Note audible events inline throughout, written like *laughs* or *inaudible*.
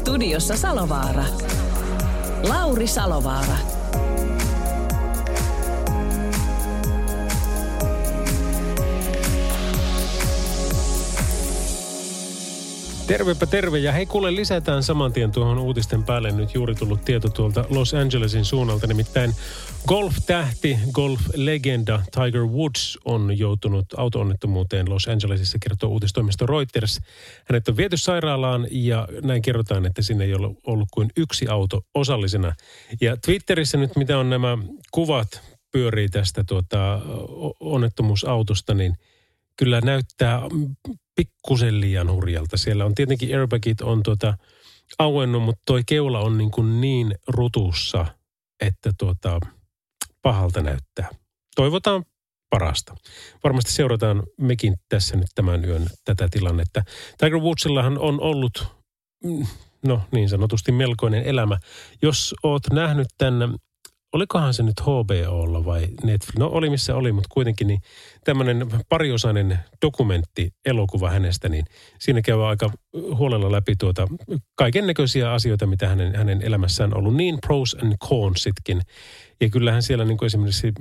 Studiossa Salovaara. Lauri Salovaara. Tervepä terve ja hei kuule lisätään saman tien tuohon uutisten päälle nyt juuri tullut tieto tuolta Los Angelesin suunnalta. Nimittäin golf-tähti, golf-legenda Tiger Woods on joutunut auto-onnettomuuteen Los Angelesissa, kertoo uutistoimisto Reuters. Hänet on viety sairaalaan ja näin kerrotaan, että sinne ei ole ollut kuin yksi auto osallisena. Ja Twitterissä nyt mitä on nämä kuvat pyörii tästä tuota, onnettomuusautosta, niin kyllä näyttää pikkusen liian hurjalta. Siellä on tietenkin airbagit on tuota auennut, mutta toi keula on niin, kuin niin rutussa, että tuota, pahalta näyttää. Toivotaan parasta. Varmasti seurataan mekin tässä nyt tämän yön tätä tilannetta. Tiger Woodsillahan on ollut, mm, no niin sanotusti melkoinen elämä. Jos oot nähnyt tämän olikohan se nyt HBOlla vai Netflix? No oli missä oli, mutta kuitenkin niin tämmöinen pariosainen dokumentti, elokuva hänestä, niin siinä käy aika huolella läpi tuota kaiken näköisiä asioita, mitä hänen, hänen elämässään on ollut, niin pros and consitkin. Ja kyllähän siellä niin kuin esimerkiksi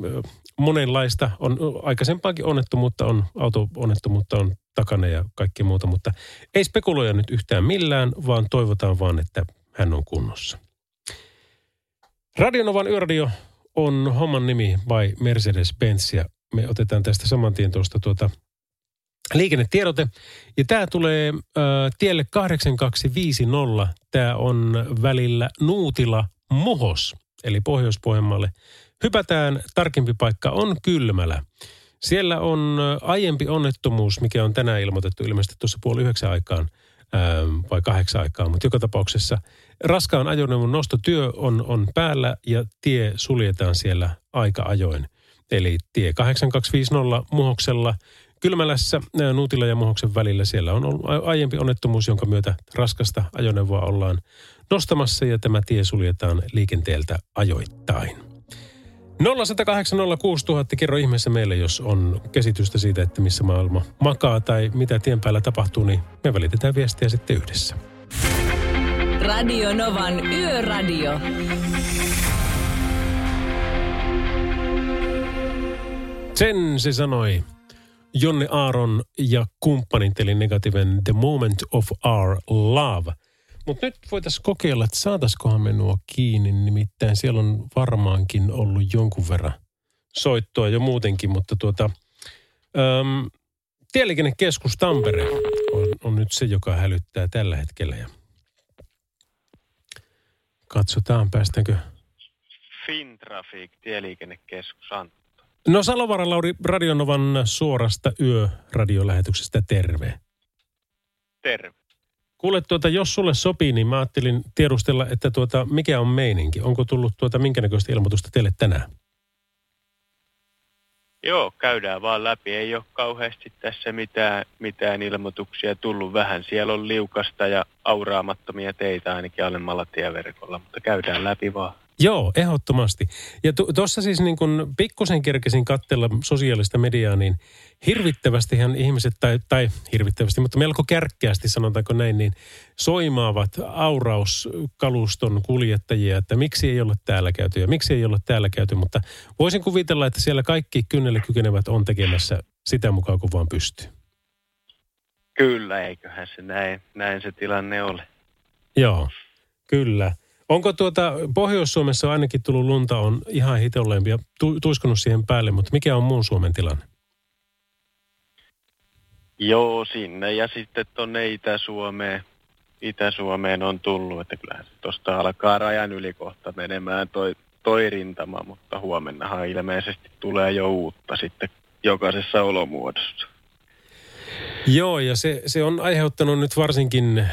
monenlaista on, aikaisempaakin onnettomuutta on, auto-onnettomuutta on takana ja kaikki muuta, mutta ei spekuloida nyt yhtään millään, vaan toivotaan vaan, että hän on kunnossa. Radionovan yöradio on homman nimi vai Mercedes-Benz ja me otetaan tästä saman tien tuosta tuota liikennetiedote. Ja tämä tulee äh, tielle 8250. Tämä on välillä Nuutila Muhos, eli Pohjois-Pohjanmaalle. Hypätään, tarkempi paikka on Kylmälä. Siellä on aiempi onnettomuus, mikä on tänään ilmoitettu ilmeisesti tuossa puoli yhdeksän aikaan – vai kahdeksan aikaa, mutta joka tapauksessa raskaan ajoneuvon nostotyö on, on päällä ja tie suljetaan siellä aika ajoin. Eli tie 8250 Muhoksella Kylmälässä Nuutila ja Muhoksen välillä siellä on ollut aiempi onnettomuus, jonka myötä raskasta ajoneuvoa ollaan nostamassa ja tämä tie suljetaan liikenteeltä ajoittain. 0806000, kerro ihmeessä meille, jos on käsitystä siitä, että missä maailma makaa tai mitä tien päällä tapahtuu, niin me välitetään viestiä sitten yhdessä. Radio Novan Yöradio. Sen se sanoi Jonne Aaron ja kumppanit, eli negatiiven The Moment of Our Love – mutta nyt voitaisiin kokeilla, että saataisikohan me nuo kiinni. Nimittäin siellä on varmaankin ollut jonkun verran soittoa jo muutenkin, mutta tuota... Öm, Tieliikennekeskus Tampere on, on nyt se, joka hälyttää tällä hetkellä. Ja katsotaan, päästäänkö... Fintraffic, Tieliikennekeskus Antto. No Salovara Lauri Radionovan suorasta yöradiolähetyksestä, terve. Terve. Kuule, tuota, jos sulle sopii, niin mä ajattelin tiedustella, että tuota, mikä on meininki. Onko tullut tuota, minkä näköistä ilmoitusta teille tänään? Joo, käydään vaan läpi. Ei ole kauheasti tässä mitään, mitään ilmoituksia tullut. Vähän siellä on liukasta ja auraamattomia teitä ainakin alemmalla tieverkolla, mutta käydään läpi vaan. Joo, ehdottomasti. Ja tuossa siis niin kun pikkusen kerkesin katsella sosiaalista mediaa, niin hirvittävästihän ihmiset, tai, tai hirvittävästi, mutta melko kärkkäästi sanotaanko näin, niin soimaavat aurauskaluston kuljettajia, että miksi ei ole täällä käyty ja miksi ei ole täällä käyty. Mutta voisin kuvitella, että siellä kaikki kynnelle kykenevät on tekemässä sitä mukaan, kun vaan pystyy. Kyllä, eiköhän se näin, näin se tilanne ole. Joo, kyllä. Onko tuota, Pohjois-Suomessa ainakin tullut lunta, on ihan hitolleempi ja tu, tuiskunut siihen päälle, mutta mikä on muun Suomen tilanne? Joo, sinne ja sitten tuonne Itä-Suomeen, Itä-Suomeen on tullut, että kyllähän tuosta alkaa rajan yli kohta menemään toi, toi rintama, mutta huomennahan ilmeisesti tulee jo uutta sitten jokaisessa olomuodossa. Joo, ja se, se on aiheuttanut nyt varsinkin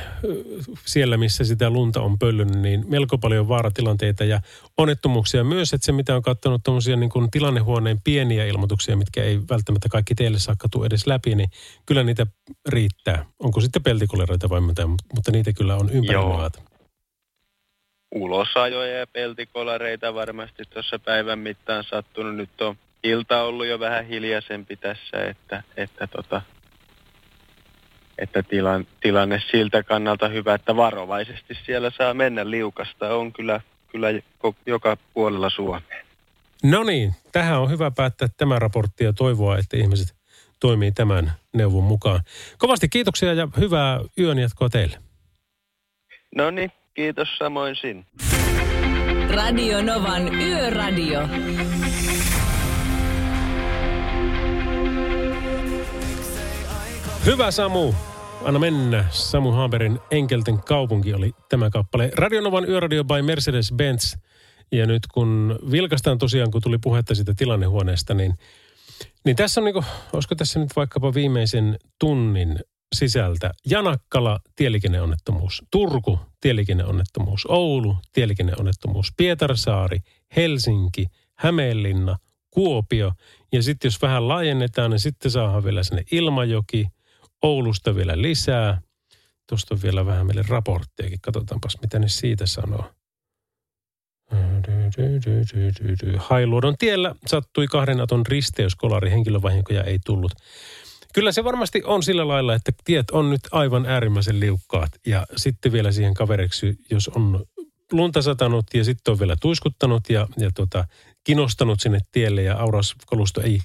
siellä, missä sitä lunta on pöllynyt, niin melko paljon vaaratilanteita ja onnettomuuksia myös, että se mitä on katsonut tuommoisia niin kuin tilannehuoneen pieniä ilmoituksia, mitkä ei välttämättä kaikki teille saakka tule edes läpi, niin kyllä niitä riittää. Onko sitten peltikoleroita vai mitä, mutta niitä kyllä on ympäri maata. Ulosajoja ja peltikolareita varmasti tuossa päivän mittaan sattunut. Nyt on ilta ollut jo vähän hiljaisempi tässä, että, että tota, että tilan, tilanne siltä kannalta hyvä, että varovaisesti siellä saa mennä liukasta. On kyllä, kyllä joka puolella Suomea. No niin, tähän on hyvä päättää tämä raportti ja toivoa, että ihmiset toimii tämän neuvon mukaan. Kovasti kiitoksia ja hyvää yön jatkoa teille. No niin, kiitos samoin sin. Radio Novan Yöradio. Hyvä Samu. Anna mennä. Samu Haberin Enkelten kaupunki oli tämä kappale. Radionovan Yöradio by Mercedes-Benz. Ja nyt kun vilkastaan tosiaan, kun tuli puhetta siitä tilannehuoneesta, niin, niin tässä on niin kuin, olisiko tässä nyt vaikkapa viimeisen tunnin sisältä Janakkala tieliikenneonnettomuus, Turku tieliikenneonnettomuus, Oulu tieliikenneonnettomuus, Pietarsaari, Helsinki, Hämeenlinna, Kuopio. Ja sitten jos vähän laajennetaan, niin sitten saadaan vielä sinne Ilmajoki, Oulusta vielä lisää. Tuosta on vielä vähän meille raporttiakin. Katsotaanpas, mitä ne siitä sanoo. Hailuodon tiellä sattui kahden aton risteyskolari, henkilövahinkoja ei tullut. Kyllä se varmasti on sillä lailla, että tiet on nyt aivan äärimmäisen liukkaat ja sitten vielä siihen kaveriksi, jos on lunta satanut ja sitten on vielä tuiskuttanut ja, ja tota, kinostanut sinne tielle ja auraskalusto ei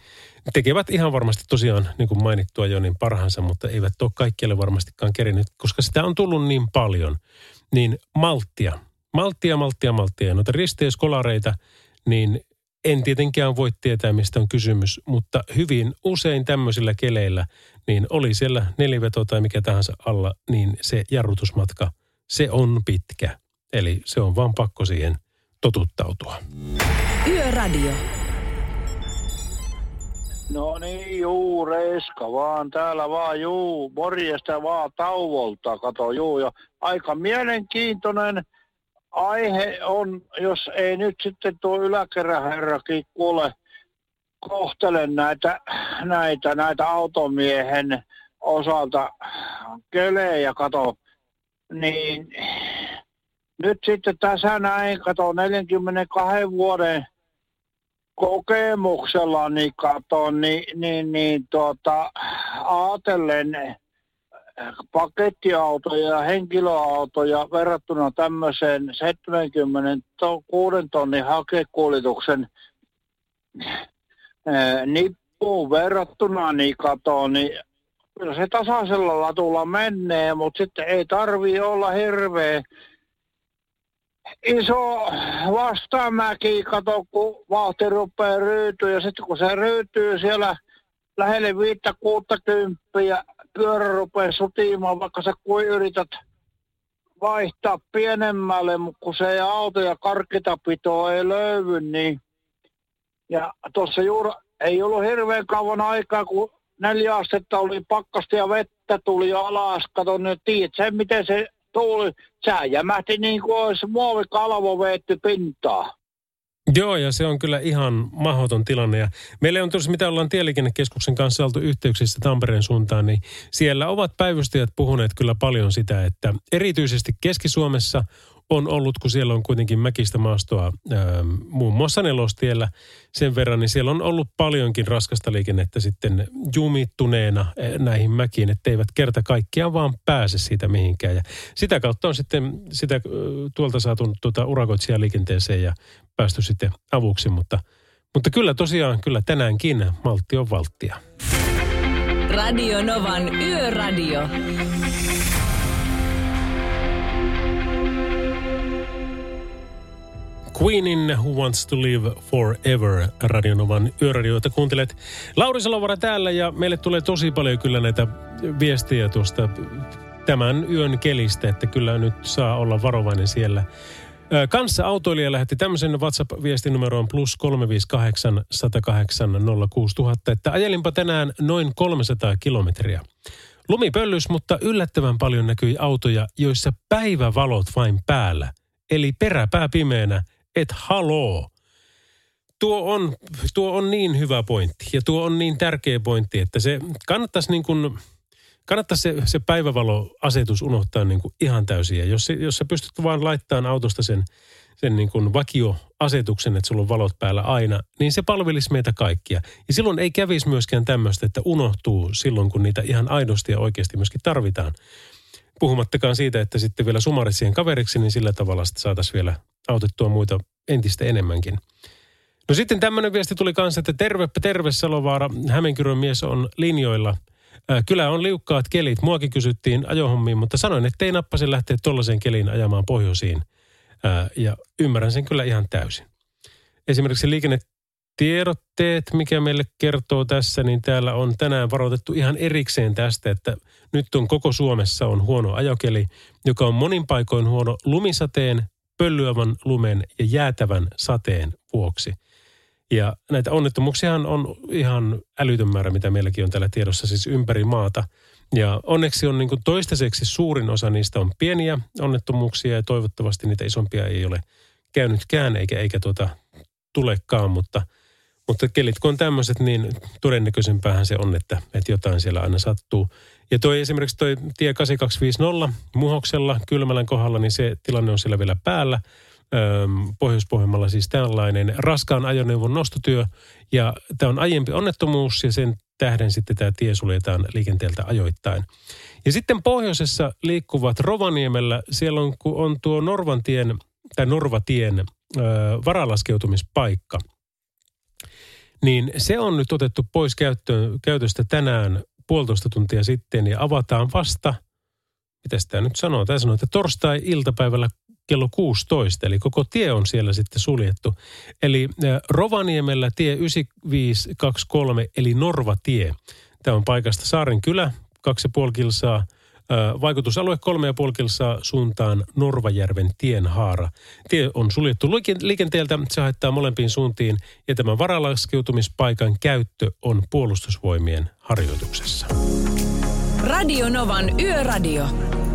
tekevät ihan varmasti tosiaan, niin kuin mainittua jo, niin parhaansa, mutta eivät ole kaikkialle varmastikaan kerinyt, koska sitä on tullut niin paljon. Niin malttia, malttia, malttia, malttia. Noita risteyskolareita, niin en tietenkään voi tietää, mistä on kysymys, mutta hyvin usein tämmöisillä keleillä, niin oli siellä neliveto tai mikä tahansa alla, niin se jarrutusmatka, se on pitkä. Eli se on vaan pakko siihen totuttautua. Yöradio. No niin, juu, Reiska vaan täällä vaan, juu, morjesta vaan tauvolta, kato, juu, ja aika mielenkiintoinen aihe on, jos ei nyt sitten tuo yläkeräherrakin kuule kohtele näitä, näitä, näitä automiehen osalta kelejä, kato, niin nyt sitten tässä näin, kato, 42 vuoden kokemuksella niin katon, niin, niin, niin tuota, ajatellen pakettiautoja ja henkilöautoja verrattuna tämmöiseen 76 tonnin hakekuljetuksen nippuun verrattuna, niin kato, niin se tasaisella latulla menee, mutta sitten ei tarvii olla hirveä iso vastaamäki, kato, kun vauhti rupeaa ryytyä. Ja sitten kun se ryytyy siellä lähelle viittä kuutta kymppiä, pyörä rupeaa sutimaan, vaikka sä kuin yrität vaihtaa pienemmälle, mutta kun se auto ja karkkitapito ei löydy, niin ja tuossa juuri ei ollut hirveän kauan aikaa, kun neljä astetta oli pakkasta ja vettä tuli alas. Kato, nyt tiedät sen, miten se tuuli, sä jämähti niin kuin olisi muovikalvo veetty pintaa. Joo, ja se on kyllä ihan mahdoton tilanne. Ja meillä on tuossa, mitä ollaan Tieliikennekeskuksen kanssa oltu yhteyksissä Tampereen suuntaan, niin siellä ovat päivystäjät puhuneet kyllä paljon sitä, että erityisesti Keski-Suomessa on ollut, kun siellä on kuitenkin mäkistä maastoa ää, muun muassa nelostiellä sen verran, niin siellä on ollut paljonkin raskasta liikennettä sitten jumittuneena näihin mäkiin, etteivät kerta kaikkiaan vaan pääse siitä mihinkään. Ja sitä kautta on sitten sitä tuolta saatu tuota liikenteeseen ja päästy sitten avuksi, mutta, mutta kyllä tosiaan, kyllä tänäänkin maltti on valttia. Radio Novan Yöradio. Queenin Who Wants to Live Forever radionovan yöradioita kuuntelet. Lauri Salovara täällä ja meille tulee tosi paljon kyllä näitä viestejä tuosta tämän yön kelistä, että kyllä nyt saa olla varovainen siellä. Kanssa autoilija lähetti tämmöisen WhatsApp-viestinumeroon plus 358 108 06000, että ajelinpa tänään noin 300 kilometriä. Lumipöllys, mutta yllättävän paljon näkyi autoja, joissa päivävalot vain päällä. Eli peräpää pimeänä, et haloo. Tuo on, tuo on niin hyvä pointti ja tuo on niin tärkeä pointti, että se kannattaisi niin kuin, kannattaisi se, se päivävaloasetus unohtaa niin kuin ihan täysin. Ja jos, jos sä pystyt vaan laittamaan autosta sen, sen niin kuin vakioasetuksen, että sulla on valot päällä aina, niin se palvelisi meitä kaikkia. Ja silloin ei kävisi myöskään tämmöistä, että unohtuu silloin, kun niitä ihan aidosti ja oikeasti myöskin tarvitaan. Puhumattakaan siitä, että sitten vielä sumarit siihen kaveriksi, niin sillä tavalla sitten saataisiin vielä autettua muita entistä enemmänkin. No sitten tämmöinen viesti tuli kanssa, että tervepä terve Salovaara, Hämeenkyrön mies on linjoilla. Ää, Kyllä on liukkaat kelit. Muakin kysyttiin ajohommiin, mutta sanoin, että ei nappasin lähteä tollaiseen keliin ajamaan pohjoisiin. Ää, Ja ymmärrän sen kyllä ihan täysin. Esimerkiksi liikennetiedotteet, mikä meille kertoo tässä, niin täällä on tänään varoitettu ihan erikseen tästä, että nyt on koko Suomessa on huono ajokeli, joka on monin paikoin huono lumisateen, pölyävän lumen ja jäätävän sateen vuoksi. Ja näitä onnettomuuksia on ihan älytön määrä, mitä meilläkin on täällä tiedossa siis ympäri maata. Ja onneksi on niin kuin toistaiseksi suurin osa niistä on pieniä onnettomuuksia ja toivottavasti niitä isompia ei ole käynytkään eikä, eikä tuota tulekaan, mutta, mutta kelit kun on tämmöiset, niin todennäköisempäähän se on, että, että jotain siellä aina sattuu. Ja toi esimerkiksi toi tie 8250 Muhoksella Kylmälän kohdalla, niin se tilanne on siellä vielä päällä. Pohjois-Pohjanmaalla siis tällainen raskaan ajoneuvon nostotyö. Ja tämä on aiempi onnettomuus ja sen tähden sitten tämä tie suljetaan liikenteeltä ajoittain. Ja sitten pohjoisessa liikkuvat Rovaniemellä, siellä on, kun on tuo Norvantien tai Norvatien ö, varalaskeutumispaikka. Niin se on nyt otettu pois käyttöön, käytöstä tänään puolitoista tuntia sitten ja avataan vasta, mitä tämä nyt sanoo? Tämä sanoo, että torstai-iltapäivällä kello 16, eli koko tie on siellä sitten suljettu. Eli Rovaniemellä tie 9523, eli Norvatie. Tämä on paikasta Saaren kylä, 2,5 kilsaa, vaikutusalue 3,5 kilsaa suuntaan Norvajärven tienhaara. Tie on suljettu liiken- liikenteeltä, se haittaa molempiin suuntiin ja tämän varalaskeutumispaikan käyttö on puolustusvoimien harjoituksessa. Radio Novan Yöradio.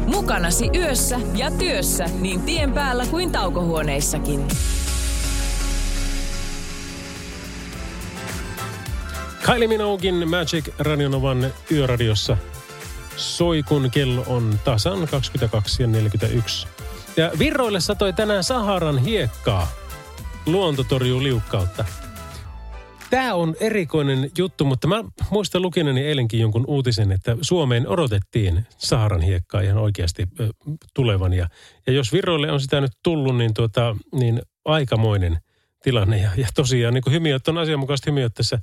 Mukanasi yössä ja työssä niin tien päällä kuin taukohuoneissakin. Kylie Minoguein Magic Radionovan yöradiossa soi, kun kello on tasan 22 ja 41. Ja Virroille satoi tänään Saharan hiekkaa. Luonto torjuu liukkautta. Tämä on erikoinen juttu, mutta mä muistan lukineeni eilenkin jonkun uutisen, että Suomeen odotettiin Saharan hiekkaa ihan oikeasti ö, tulevan. Ja, ja jos Virroille on sitä nyt tullut, niin, tuota, niin aikamoinen tilanne. Ja, ja tosiaan niin hymiöt on asianmukaisesti hymiöt tässä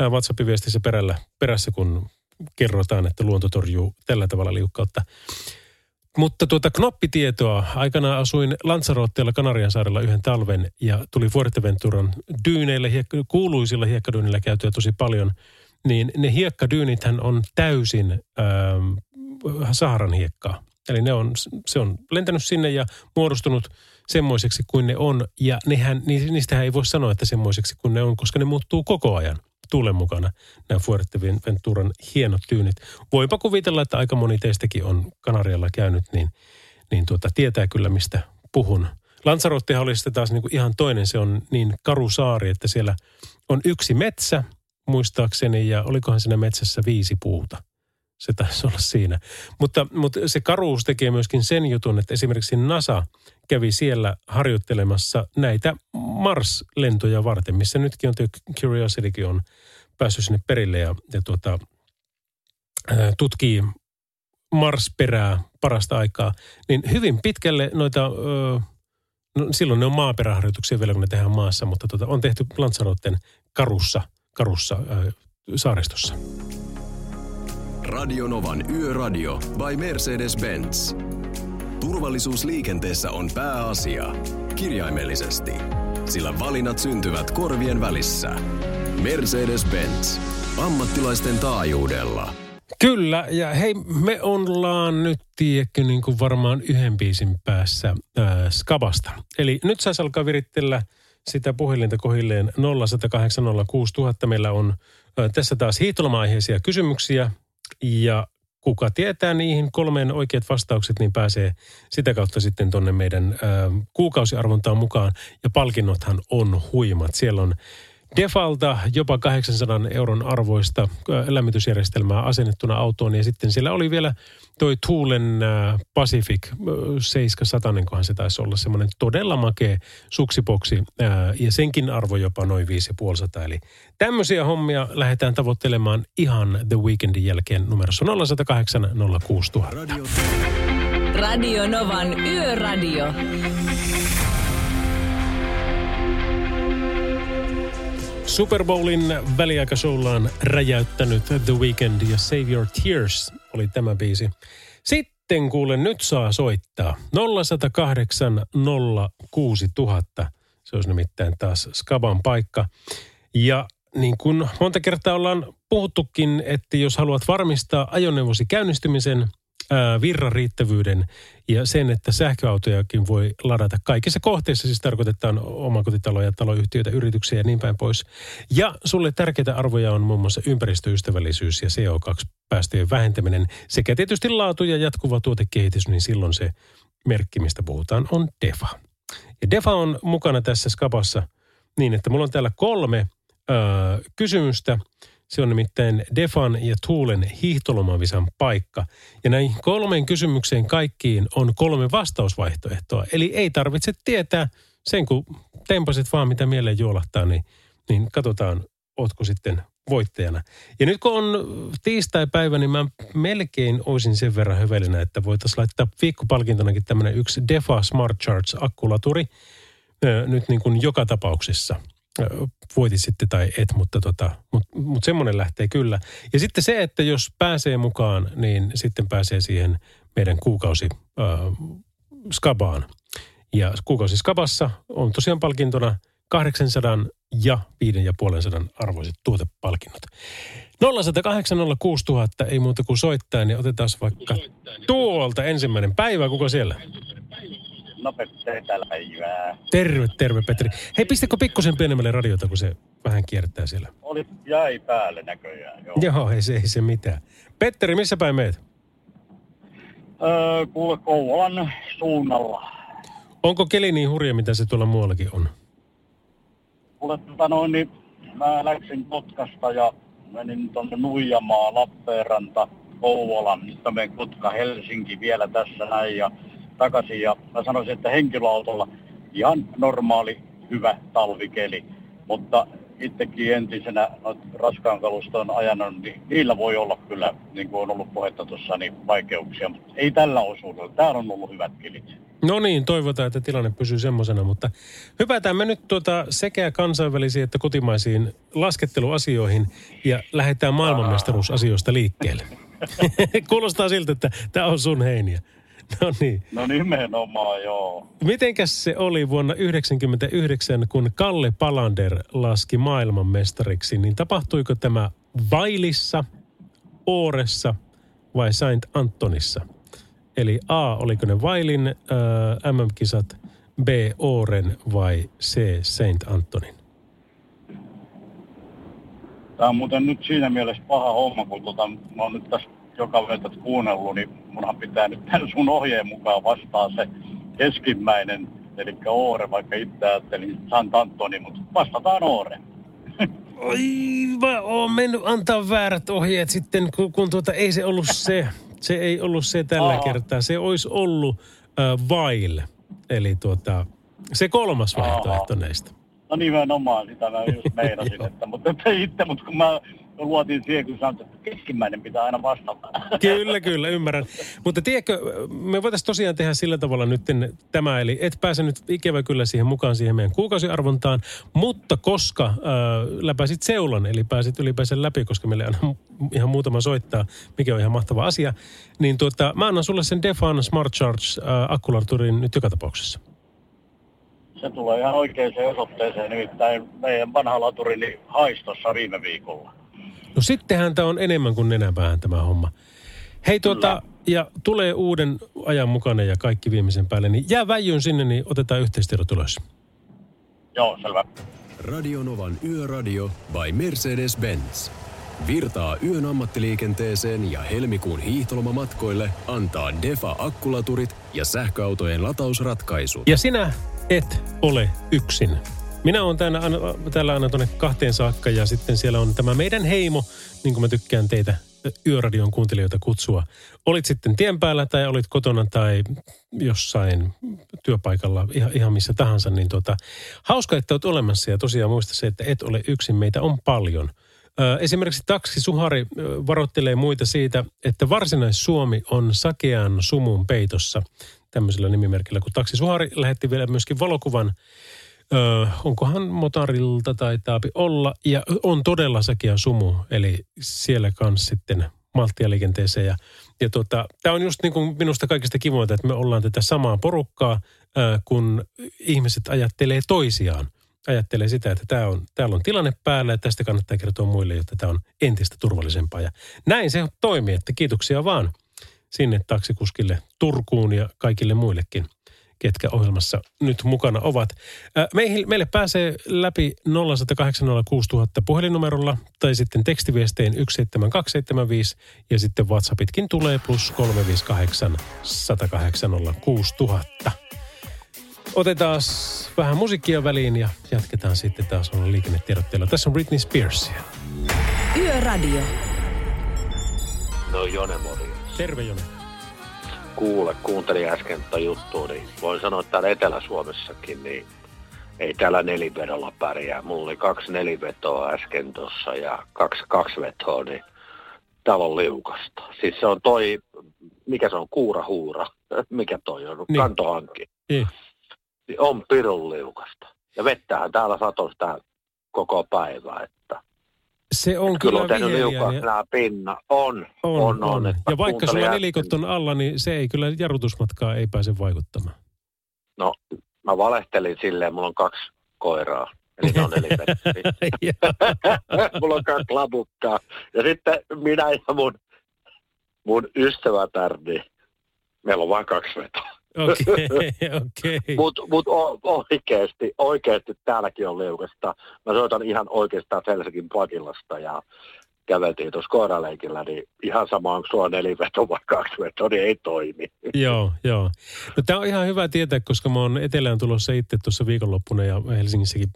WhatsApp-viestissä perällä, perässä, kun kerrotaan, että luonto torjuu tällä tavalla liukkautta. Mutta tuota knoppitietoa. Aikanaan asuin Lanzarotteella Kanarian saarella yhden talven ja tuli Fuerteventuran dyyneille, hiekka, kuuluisilla hiekkadyynillä käytyä tosi paljon. Niin ne hiekkadyynithän on täysin ähm, Saharan hiekkaa. Eli ne on, se on lentänyt sinne ja muodostunut semmoiseksi kuin ne on. Ja nehän, ni- niistähän ei voi sanoa, että semmoiseksi kuin ne on, koska ne muuttuu koko ajan tuulen mukana, nämä Fuerteventuran hienot tyynit. Voipa kuvitella, että aika moni teistäkin on Kanarialla käynyt, niin, niin tuota, tietää kyllä, mistä puhun. Lanzarottehan oli sitten taas niin kuin ihan toinen. Se on niin karu saari, että siellä on yksi metsä, muistaakseni, ja olikohan siinä metsässä viisi puuta. Se taisi olla siinä. Mutta, mutta se karuus tekee myöskin sen jutun, että esimerkiksi NASA kävi siellä harjoittelemassa näitä Mars-lentoja varten, missä nytkin on tuo Curiositykin on päässyt sinne perille ja, ja tuota, tutkii Mars-perää parasta aikaa. Niin hyvin pitkälle noita, no silloin ne on maaperäharjoituksia vielä kun ne tehdään maassa, mutta tuota, on tehty Lanzaroten karussa, karussa saaristossa. Radionovan Yöradio by Mercedes-Benz. Turvallisuus liikenteessä on pääasia. Kirjaimellisesti. Sillä valinnat syntyvät korvien välissä. Mercedes-Benz. Ammattilaisten taajuudella. Kyllä, ja hei, me ollaan nyt, tiedätkö, niin kuin varmaan yhden biisin päässä ää, Skabasta. Eli nyt saisi alkaa virittellä sitä puhelinta kohilleen 0806000. Meillä on ää, tässä taas hiihtoloma-aiheisia kysymyksiä, ja kuka tietää niihin kolmeen oikeat vastaukset, niin pääsee sitä kautta sitten tonne meidän kuukausiarvontaan mukaan. Ja palkinnothan on huimat. Siellä on Defalta jopa 800 euron arvoista lämmitysjärjestelmää asennettuna autoon. Ja sitten siellä oli vielä toi Tuulen Pacific 700, kohan se taisi olla semmoinen todella makea suksipoksi. Ja senkin arvo jopa noin 5500. Eli tämmöisiä hommia lähdetään tavoittelemaan ihan The Weekendin jälkeen numerossa 0108 06000. Radio, Radio Novan Yöradio. Super Bowlin väliaikashowllaan räjäyttänyt The Weeknd ja Save Your Tears oli tämä biisi. Sitten kuulen, nyt saa soittaa 0108 06000. Se olisi nimittäin taas Skaban paikka. Ja niin kuin monta kertaa ollaan puhuttukin, että jos haluat varmistaa ajoneuvosi käynnistymisen, ää, virran riittävyyden ja sen, että sähköautojakin voi ladata kaikissa kohteissa, siis tarkoitetaan omakotitaloja, taloyhtiöitä, yrityksiä ja niin päin pois. Ja sulle tärkeitä arvoja on muun muassa ympäristöystävällisyys ja CO2-päästöjen vähentäminen sekä tietysti laatu ja jatkuva tuotekehitys, niin silloin se merkki, mistä puhutaan, on DEFA. Ja DEFA on mukana tässä skapassa niin, että mulla on täällä kolme ö, kysymystä – se on nimittäin Defan ja Tuulen hiihtolomavisan paikka. Ja näihin kolmeen kysymykseen kaikkiin on kolme vastausvaihtoehtoa. Eli ei tarvitse tietää sen, kun tempasit vaan mitä mieleen juolahtaa, niin, niin katsotaan, ootko sitten voittajana. Ja nyt kun on tiistai-päivä, niin mä melkein olisin sen verran hövelinä, että voitaisiin laittaa viikkopalkintonakin tämmöinen yksi Defa Smart Charge akkulaturi nyt niin kuin joka tapauksessa – voitit sitten tai et, mutta tota, mut, mut semmoinen lähtee kyllä. Ja sitten se, että jos pääsee mukaan, niin sitten pääsee siihen meidän kuukausi äh, skabaan. Ja kuukausi skabassa on tosiaan palkintona 800 ja 550 arvoiset tuotepalkinnot. 0806000 ei muuta kuin soittaa, niin otetaan vaikka tuolta ensimmäinen päivä. Kuka siellä? No Täällä päivää. Terve, terve Petri. Hei, pistäkö pikkusen pienemmälle radiota, kun se vähän kiertää siellä? Oli, jäi päälle näköjään, joo. Joo, ei se, ei se mitään. Petteri, missä päin meet? Öö, kuule Kouvolan suunnalla. Onko keli niin hurja, mitä se tuolla muuallakin on? Kuule, tota noin, niin mä läksin Kotkasta ja menin tuonne Nuijamaa, Lappeenranta, Kouvolan, nyt mä menen Kotka, Helsinki vielä tässä näin ja takaisin ja mä sanoisin, että henkilöautolla ihan normaali, hyvä talvikeli. Mutta itsekin entisenä raskaan kaluston ajanut, niin niillä voi olla kyllä, niin kuin on ollut puhetta tuossa, niin vaikeuksia. Mutta ei tällä osuudella. Täällä on ollut hyvät kelit. No niin, toivotaan, että tilanne pysyy semmoisena, mutta hypätään me nyt tuota sekä kansainvälisiin että kotimaisiin lasketteluasioihin ja lähdetään maailmanmestaruusasioista liikkeelle. *laughs* Kuulostaa siltä, että tämä on sun heiniä. *laughs* No niin. No nimenomaan, joo. Mitenkäs se oli vuonna 1999, kun Kalle Palander laski maailmanmestariksi, niin tapahtuiko tämä Vailissa, Ooressa vai Saint Antonissa? Eli A, oliko ne Vailin äh, MM-kisat, B, Ooren vai C, Saint Antonin? Tämä on muuten nyt siinä mielessä paha homma, kun tota, mä oon nyt tässä joka yötä kuunnellut, niin munhan pitää nyt tämän sun ohjeen mukaan vastaa se keskimmäinen, eli Oore, vaikka itse ajattelin Sant Antoni, mutta vastataan Oore. Oi, mä oon mennyt antaa väärät ohjeet sitten, kun, kun tuota, ei se ollut se. Se ei ollut se tällä Aha. kertaa. Se olisi ollut äh, Vail, eli tuota, se kolmas vaihtoehto Aha. näistä. No nimenomaan, sitä mä just meinasin, *laughs* että, mutta että itse, mutta kun mä luotin siihen, kun sanoit, että keskimmäinen pitää aina vastata. Kyllä, kyllä, ymmärrän. Mutta tiedätkö, me voitaisiin tosiaan tehdä sillä tavalla nyt tämä, eli et pääse nyt ikävä kyllä siihen mukaan siihen meidän kuukausiarvontaan, mutta koska äh, läpäisit seulan, eli pääsit ylipäänsä läpi, koska meille aina ihan muutama soittaa, mikä on ihan mahtava asia, niin tuota, mä annan sulle sen Defan Smart Charge äh, akkularturin nyt joka tapauksessa. Se tulee ihan oikeaan osoitteeseen, nimittäin meidän vanha laturini haistossa viime viikolla. No sittenhän tämä on enemmän kuin nenäpäähän tämä homma. Hei tuota, Kyllä. ja tulee uuden ajan mukana ja kaikki viimeisen päälle, niin jää väijyn sinne, niin otetaan yhteistiedot ylös. Joo, selvä. Radio Novan Yöradio by Mercedes-Benz. Virtaa yön ammattiliikenteeseen ja helmikuun hiihtolomamatkoille antaa Defa akkulaturit ja sähköautojen latausratkaisut. Ja sinä et ole yksin. Minä olen täällä, täällä aina tuonne kahteen saakka ja sitten siellä on tämä meidän heimo, niin kuin mä tykkään teitä Yöradion kuuntelijoita kutsua. Olit sitten tien päällä tai olit kotona tai jossain työpaikalla, ihan, ihan missä tahansa, niin tuota, hauska, että olet olemassa ja tosiaan muista se, että et ole yksin, meitä on paljon. Esimerkiksi taksi Suhari varoittelee muita siitä, että varsinais-Suomi on sakean sumun peitossa tämmöisellä nimimerkillä, kun taksi Suhari lähetti vielä myöskin valokuvan Öö, onkohan motarilta taitaapi olla. Ja on todella sakea sumu, eli siellä kanssa sitten malttia liikenteeseen. Ja, ja tota, tämä on just niin kuin minusta kaikista kivointa, että me ollaan tätä samaa porukkaa, öö, kun ihmiset ajattelee toisiaan. Ajattelee sitä, että tämä on, täällä on tilanne päällä ja tästä kannattaa kertoa muille, jotta tämä on entistä turvallisempaa. Ja näin se toimii, että kiitoksia vaan sinne taksikuskille Turkuun ja kaikille muillekin – ketkä ohjelmassa nyt mukana ovat. Meihin, meille pääsee läpi 0806000 puhelinnumerolla tai sitten tekstiviestein 17275 ja sitten WhatsAppitkin tulee plus 358 108 Otetaan vähän musiikkia väliin ja jatketaan sitten taas olla liikennetiedotteella. Tässä on Britney Spears. Yöradio. No Jone Mori. Terve Jone kuule, kuuntelin äsken tätä juttua, niin voin sanoa, että täällä Etelä-Suomessakin, niin ei täällä nelivedolla pärjää. Mulla oli kaksi nelivetoa äsken tuossa ja kaksi kaksi vetoa, niin täällä on liukasta. Siis se on toi, mikä se on, kuurahuura, *laughs* mikä toi on, niin. kantohanki. Niin. On pirun liukasta. Ja vettähän täällä satoisi koko päivää, että se on kyllä, kyllä on pinna. On, on, on. on. on. Ja vaikka sulla nelikot on alla, niin se ei kyllä jarrutusmatkaa ei pääse vaikuttamaan. No, mä valehtelin silleen, mulla on kaksi koiraa. Eli ne on *laughs* *laughs* Mulla on kaksi labukkaa. Ja sitten minä ja mun, mun ystävätär, niin meillä on vain kaksi vetoa. Okei. Mutta mut oikeasti, oikeasti täälläkin on liukasta. Mä soitan ihan oikeastaan Helsingin Pakilasta ja käveltiin tuossa koiraleikillä, niin ihan sama onko sulla neliveto vai kaksi veto, niin ei toimi. Joo, joo. No tämä on ihan hyvä tietää, koska mä oon etelään tulossa itse tuossa viikonloppuna ja Helsingissäkin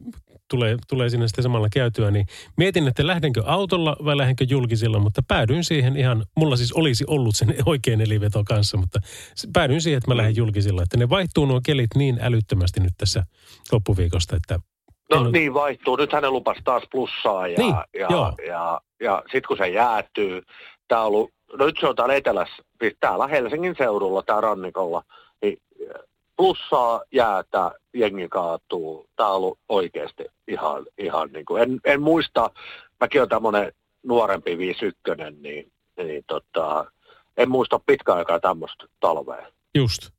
tulee, tulee sinne sitten samalla käytyä, niin mietin, että lähdenkö autolla vai lähdenkö julkisilla, mutta päädyin siihen ihan, mulla siis olisi ollut sen oikein neliveto kanssa, mutta päädyin siihen, että mä lähden julkisilla. Että ne vaihtuu nuo kelit niin älyttömästi nyt tässä loppuviikosta, että No en... niin vaihtuu. Nyt hänen lupas taas plussaa ja, niin, ja, ja, ja, ja sitten kun se jäätyy, tämä on ollut, no nyt se on täällä etelässä, siis täällä Helsingin seudulla, tää rannikolla, niin plussaa jäätä, jengi kaatuu. Tämä on ollut oikeasti ihan, ihan niin kuin, en, en muista, mäkin olen tämmöinen nuorempi 51, niin, niin tota, en muista pitkä aikaa tämmöistä talvea. Just.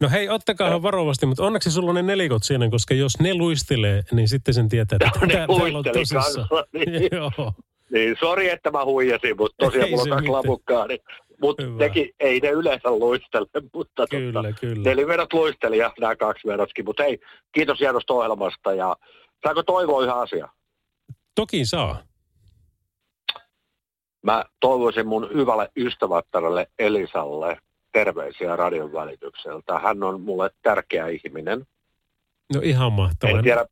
No hei, ottakaa ja. varovasti, mutta onneksi sulla on ne nelikot siinä, koska jos ne luistelee, niin sitten sen tietää, että *laughs* tää, täällä on tosissaan. Niin. *laughs* Joo. Niin, sori, että mä huijasin, mutta tosiaan ei mulla on kaksi lavukkaa, niin mutta teki, ei ne yleensä luistele, mutta kyllä, tota, kyllä. nelivedot luisteli ja nämä kaksi vedotkin. Mutta hei, kiitos hienosta ohjelmasta ja saako toivoa yhä asia? Toki saa. Mä toivoisin mun hyvälle ystävättärelle Elisalle terveisiä radion välitykseltä. Hän on mulle tärkeä ihminen. No ihan mahtavaa. En tiedä,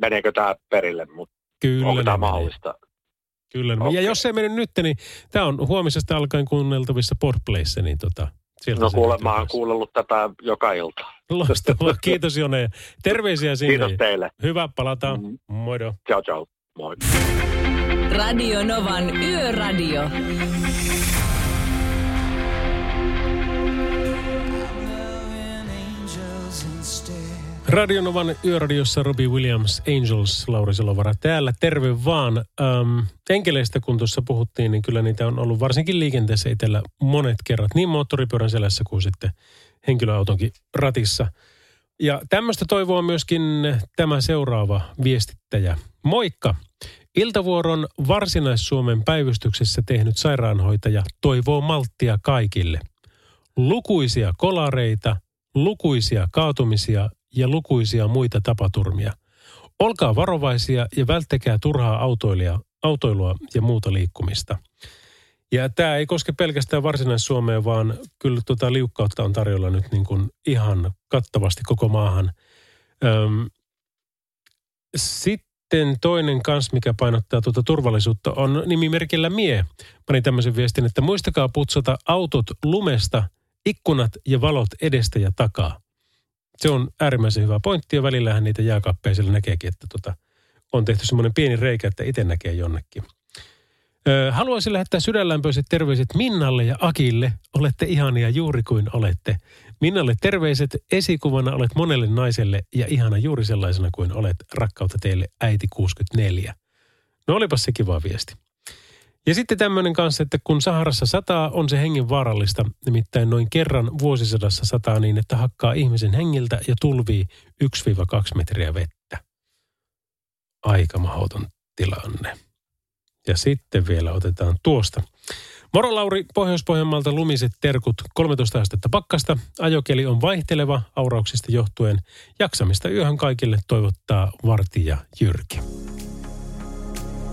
meneekö tämä perille, mutta Kyllä onko tämä mahdollista? Kyllä. Okay. Ja jos ei mennyt nyt, niin tämä on huomisesta alkaen kuunneltavissa Podplayssa, niin tota, Sieltä no kuule, mä oon kuunnellut tätä joka ilta. Loistavaa. Kiitos Jone. Terveisiä sinne. Kiitos teille. Hyvä, palataan. Mm-hmm. Moido. Ciao, ciao. Moi. Radio Novan Yöradio. Radionovan yöradiossa Robbie Williams, Angels, Lauri Selovara täällä. Terve vaan. Ähm, enkeleistä kun tuossa puhuttiin, niin kyllä niitä on ollut varsinkin liikenteessä itsellä monet kerrat. Niin moottoripyörän selässä kuin sitten henkilöautonkin ratissa. Ja tämmöistä toivoa myöskin tämä seuraava viestittäjä. Moikka! Iltavuoron Varsinais-Suomen päivystyksessä tehnyt sairaanhoitaja toivoo malttia kaikille. Lukuisia kolareita, lukuisia kaatumisia ja lukuisia muita tapaturmia. Olkaa varovaisia ja välttäkää turhaa autoilijaa, autoilua ja muuta liikkumista. Ja tämä ei koske pelkästään varsinais-Suomea, vaan kyllä tuota liukkautta on tarjolla nyt niin kuin ihan kattavasti koko maahan. Öm, sitten toinen kans, mikä painottaa tuota turvallisuutta, on nimimerkillä Mie. Pani tämmöisen viestin, että muistakaa putsata autot lumesta, ikkunat ja valot edestä ja takaa. Se on äärimmäisen hyvä pointti ja välillähän niitä jääkaappeja siellä näkeekin, että tota, on tehty semmoinen pieni reikä, että itse näkee jonnekin. Haluaisin lähettää sydänlämpöiset terveiset Minnalle ja Akille. Olette ihania juuri kuin olette. Minnalle terveiset. Esikuvana olet monelle naiselle ja ihana juuri sellaisena kuin olet. Rakkautta teille äiti 64. No olipas se kiva viesti. Ja sitten tämmöinen kanssa, että kun Saharassa sataa, on se hengen vaarallista. Nimittäin noin kerran vuosisadassa sataa niin, että hakkaa ihmisen hengiltä ja tulvii 1-2 metriä vettä. Aika mahdoton tilanne. Ja sitten vielä otetaan tuosta. Moro Lauri, Pohjois-Pohjanmaalta lumiset terkut, 13 astetta pakkasta. Ajokeli on vaihteleva aurauksista johtuen. Jaksamista yöhön kaikille toivottaa Vartija Jyrki.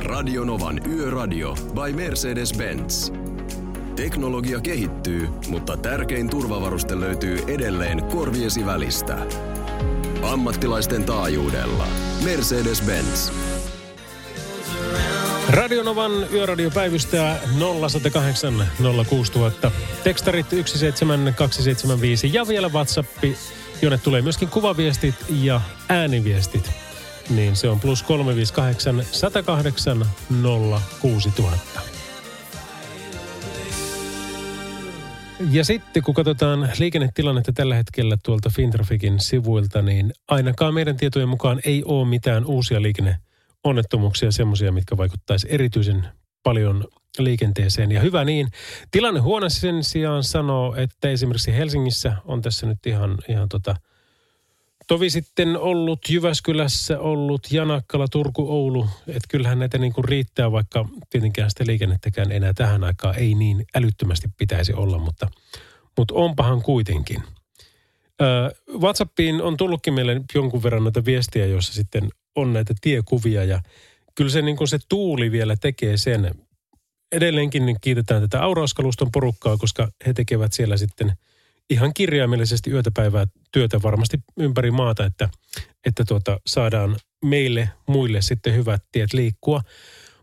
Radionovan Yöradio by Mercedes-Benz. Teknologia kehittyy, mutta tärkein turvavaruste löytyy edelleen korviesi välistä. Ammattilaisten taajuudella. Mercedes-Benz. Radionovan yöradio päivystää 0108 06000. Tekstarit 17275 ja vielä WhatsAppi, jonne tulee myöskin kuvaviestit ja ääniviestit. Niin se on plus 358 108 06000. Ja sitten kun katsotaan liikennetilannetta tällä hetkellä tuolta Fintrafikin sivuilta, niin ainakaan meidän tietojen mukaan ei ole mitään uusia liikenne onnettomuuksia, semmoisia, mitkä vaikuttaisi erityisen paljon liikenteeseen. Ja hyvä niin. Tilanne huone sen sijaan sanoo, että esimerkiksi Helsingissä on tässä nyt ihan, ihan tota, tovi sitten ollut Jyväskylässä, ollut Janakkala, Turku, Oulu. Että kyllähän näitä niin kuin riittää, vaikka tietenkään sitä liikennettäkään enää tähän aikaan ei niin älyttömästi pitäisi olla, mutta, mutta onpahan kuitenkin. WhatsAppiin on tullutkin meille jonkun verran näitä viestiä, joissa sitten on näitä tiekuvia ja kyllä se, niin kuin se tuuli vielä tekee sen. Edelleenkin niin kiitetään tätä aurauskaluston porukkaa, koska he tekevät siellä sitten ihan kirjaimellisesti yötäpäivää työtä varmasti ympäri maata, että, että tuota, saadaan meille muille sitten hyvät tiet liikkua.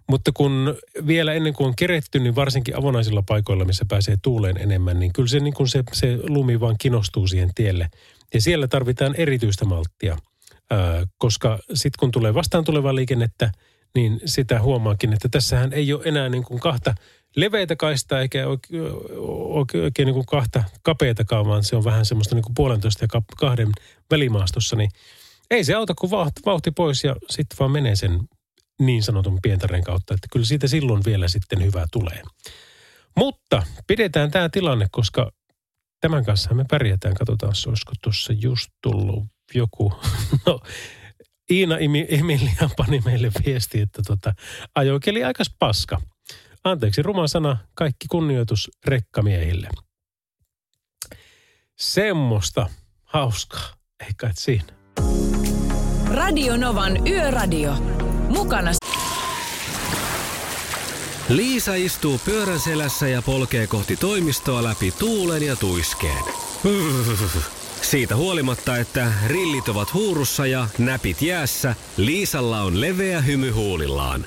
Mutta kun vielä ennen kuin on keretty, niin varsinkin avonaisilla paikoilla, missä pääsee tuuleen enemmän, niin kyllä se, niin kuin se, se lumi vaan kinostuu siihen tielle. Ja siellä tarvitaan erityistä malttia – koska sitten kun tulee vastaan tulevaa liikennettä, niin sitä huomaakin, että tässähän ei ole enää niin kuin kahta leveitä kaistaa eikä oikein, oikein niin kuin kahta kapeatakaan, vaan se on vähän semmoista niin kuin puolentoista ja kahden välimaastossa, niin ei se auta kuin vauhti, vauhti pois ja sitten vaan menee sen niin sanotun pientaren kautta, että kyllä siitä silloin vielä sitten hyvää tulee. Mutta pidetään tämä tilanne, koska tämän kanssa me pärjätään. Katsotaan, olisiko tuossa just tullut joku, *laughs* no Iina Emilia pani meille viesti, että tota, ajokeli aikas paska. Anteeksi ruma sana, kaikki kunnioitus rekkamiehille. Semmosta hauskaa, ei kai siinä. Radio Novan Yöradio. Mukana Liisa istuu pyörän selässä ja polkee kohti toimistoa läpi tuulen ja tuiskeen. Siitä huolimatta, että rillit ovat huurussa ja näpit jäässä, Liisalla on leveä hymy huulillaan.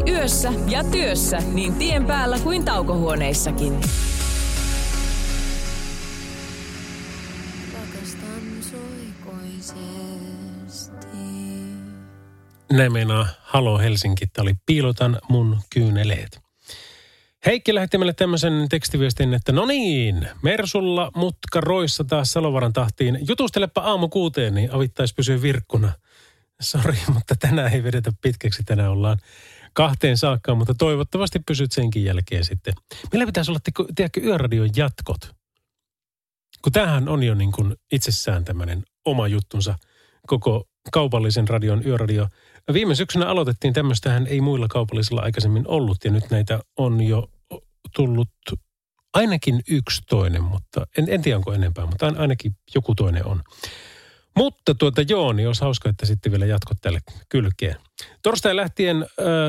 Yössä ja työssä niin tien päällä kuin taukohuoneissakin. Näin meinaa Halo Helsinki. Tämä oli Piilotan mun kyyneleet. Heikki lähetti meille tämmöisen tekstiviestin, että no niin, Mersulla mutka roissa taas Salovaran tahtiin. Jutustelepa aamu kuuteen, niin avittaisi pysyä virkkuna. Sori, *laughs* mutta tänään ei vedetä pitkäksi. Tänään ollaan kahteen saakkaan, mutta toivottavasti pysyt senkin jälkeen sitten. Meillä pitäisi olla, tiedätkö, yöradion jatkot. Kun tämähän on jo niin kuin itsessään tämmöinen oma juttunsa koko kaupallisen radion yöradio. Viime syksynä aloitettiin tämmöistähän ei muilla kaupallisilla aikaisemmin ollut ja nyt näitä on jo tullut ainakin yksi toinen, mutta en, en tiedä onko enempää, mutta ainakin joku toinen on. Mutta tuota joo, niin olisi hauska, että sitten vielä jatkot tälle kylkeen. Torstai lähtien, äh,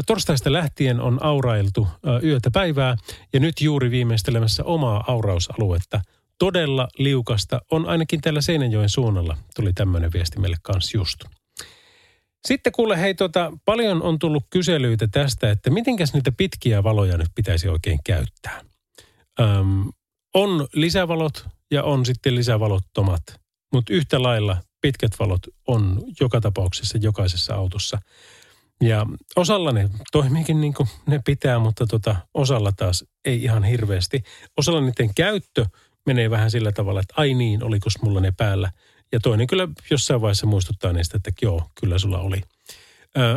torstaista lähtien on aurailtu äh, yötä päivää ja nyt juuri viimeistelemässä omaa aurausaluetta. Todella liukasta on ainakin tällä Seinäjoen suunnalla, tuli tämmöinen viesti meille kanssa just. Sitten kuule, hei tota, paljon on tullut kyselyitä tästä, että mitenkäs niitä pitkiä valoja nyt pitäisi oikein käyttää. Öm, on lisävalot ja on sitten lisävalottomat, mutta yhtä lailla pitkät valot on joka tapauksessa jokaisessa autossa. Ja osalla ne toimiikin niin kuin ne pitää, mutta tota, osalla taas ei ihan hirveästi. Osalla niiden käyttö menee vähän sillä tavalla, että ai niin, oliko mulla ne päällä. Ja toinen kyllä jossain vaiheessa muistuttaa niistä, että joo, kyllä sulla oli.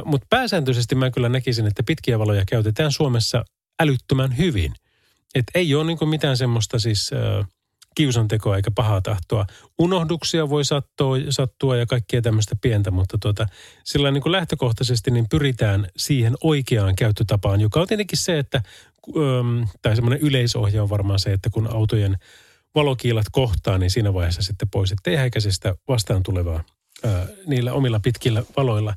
Mutta pääsääntöisesti mä kyllä näkisin, että pitkiä valoja käytetään Suomessa älyttömän hyvin. Että ei ole niin mitään semmoista siis... Äh, kiusantekoa eikä pahaa tahtoa. Unohduksia voi sattua, sattua ja kaikkea tämmöistä pientä, mutta tuota, sillä niin kuin lähtökohtaisesti niin pyritään siihen oikeaan käyttötapaan, joka on tietenkin se, että, tai semmoinen yleisohje on varmaan se, että kun autojen valokiilat kohtaa, niin siinä vaiheessa sitten pois, ettei häikäisestä vastaan tulevaa ää, niillä omilla pitkillä valoilla.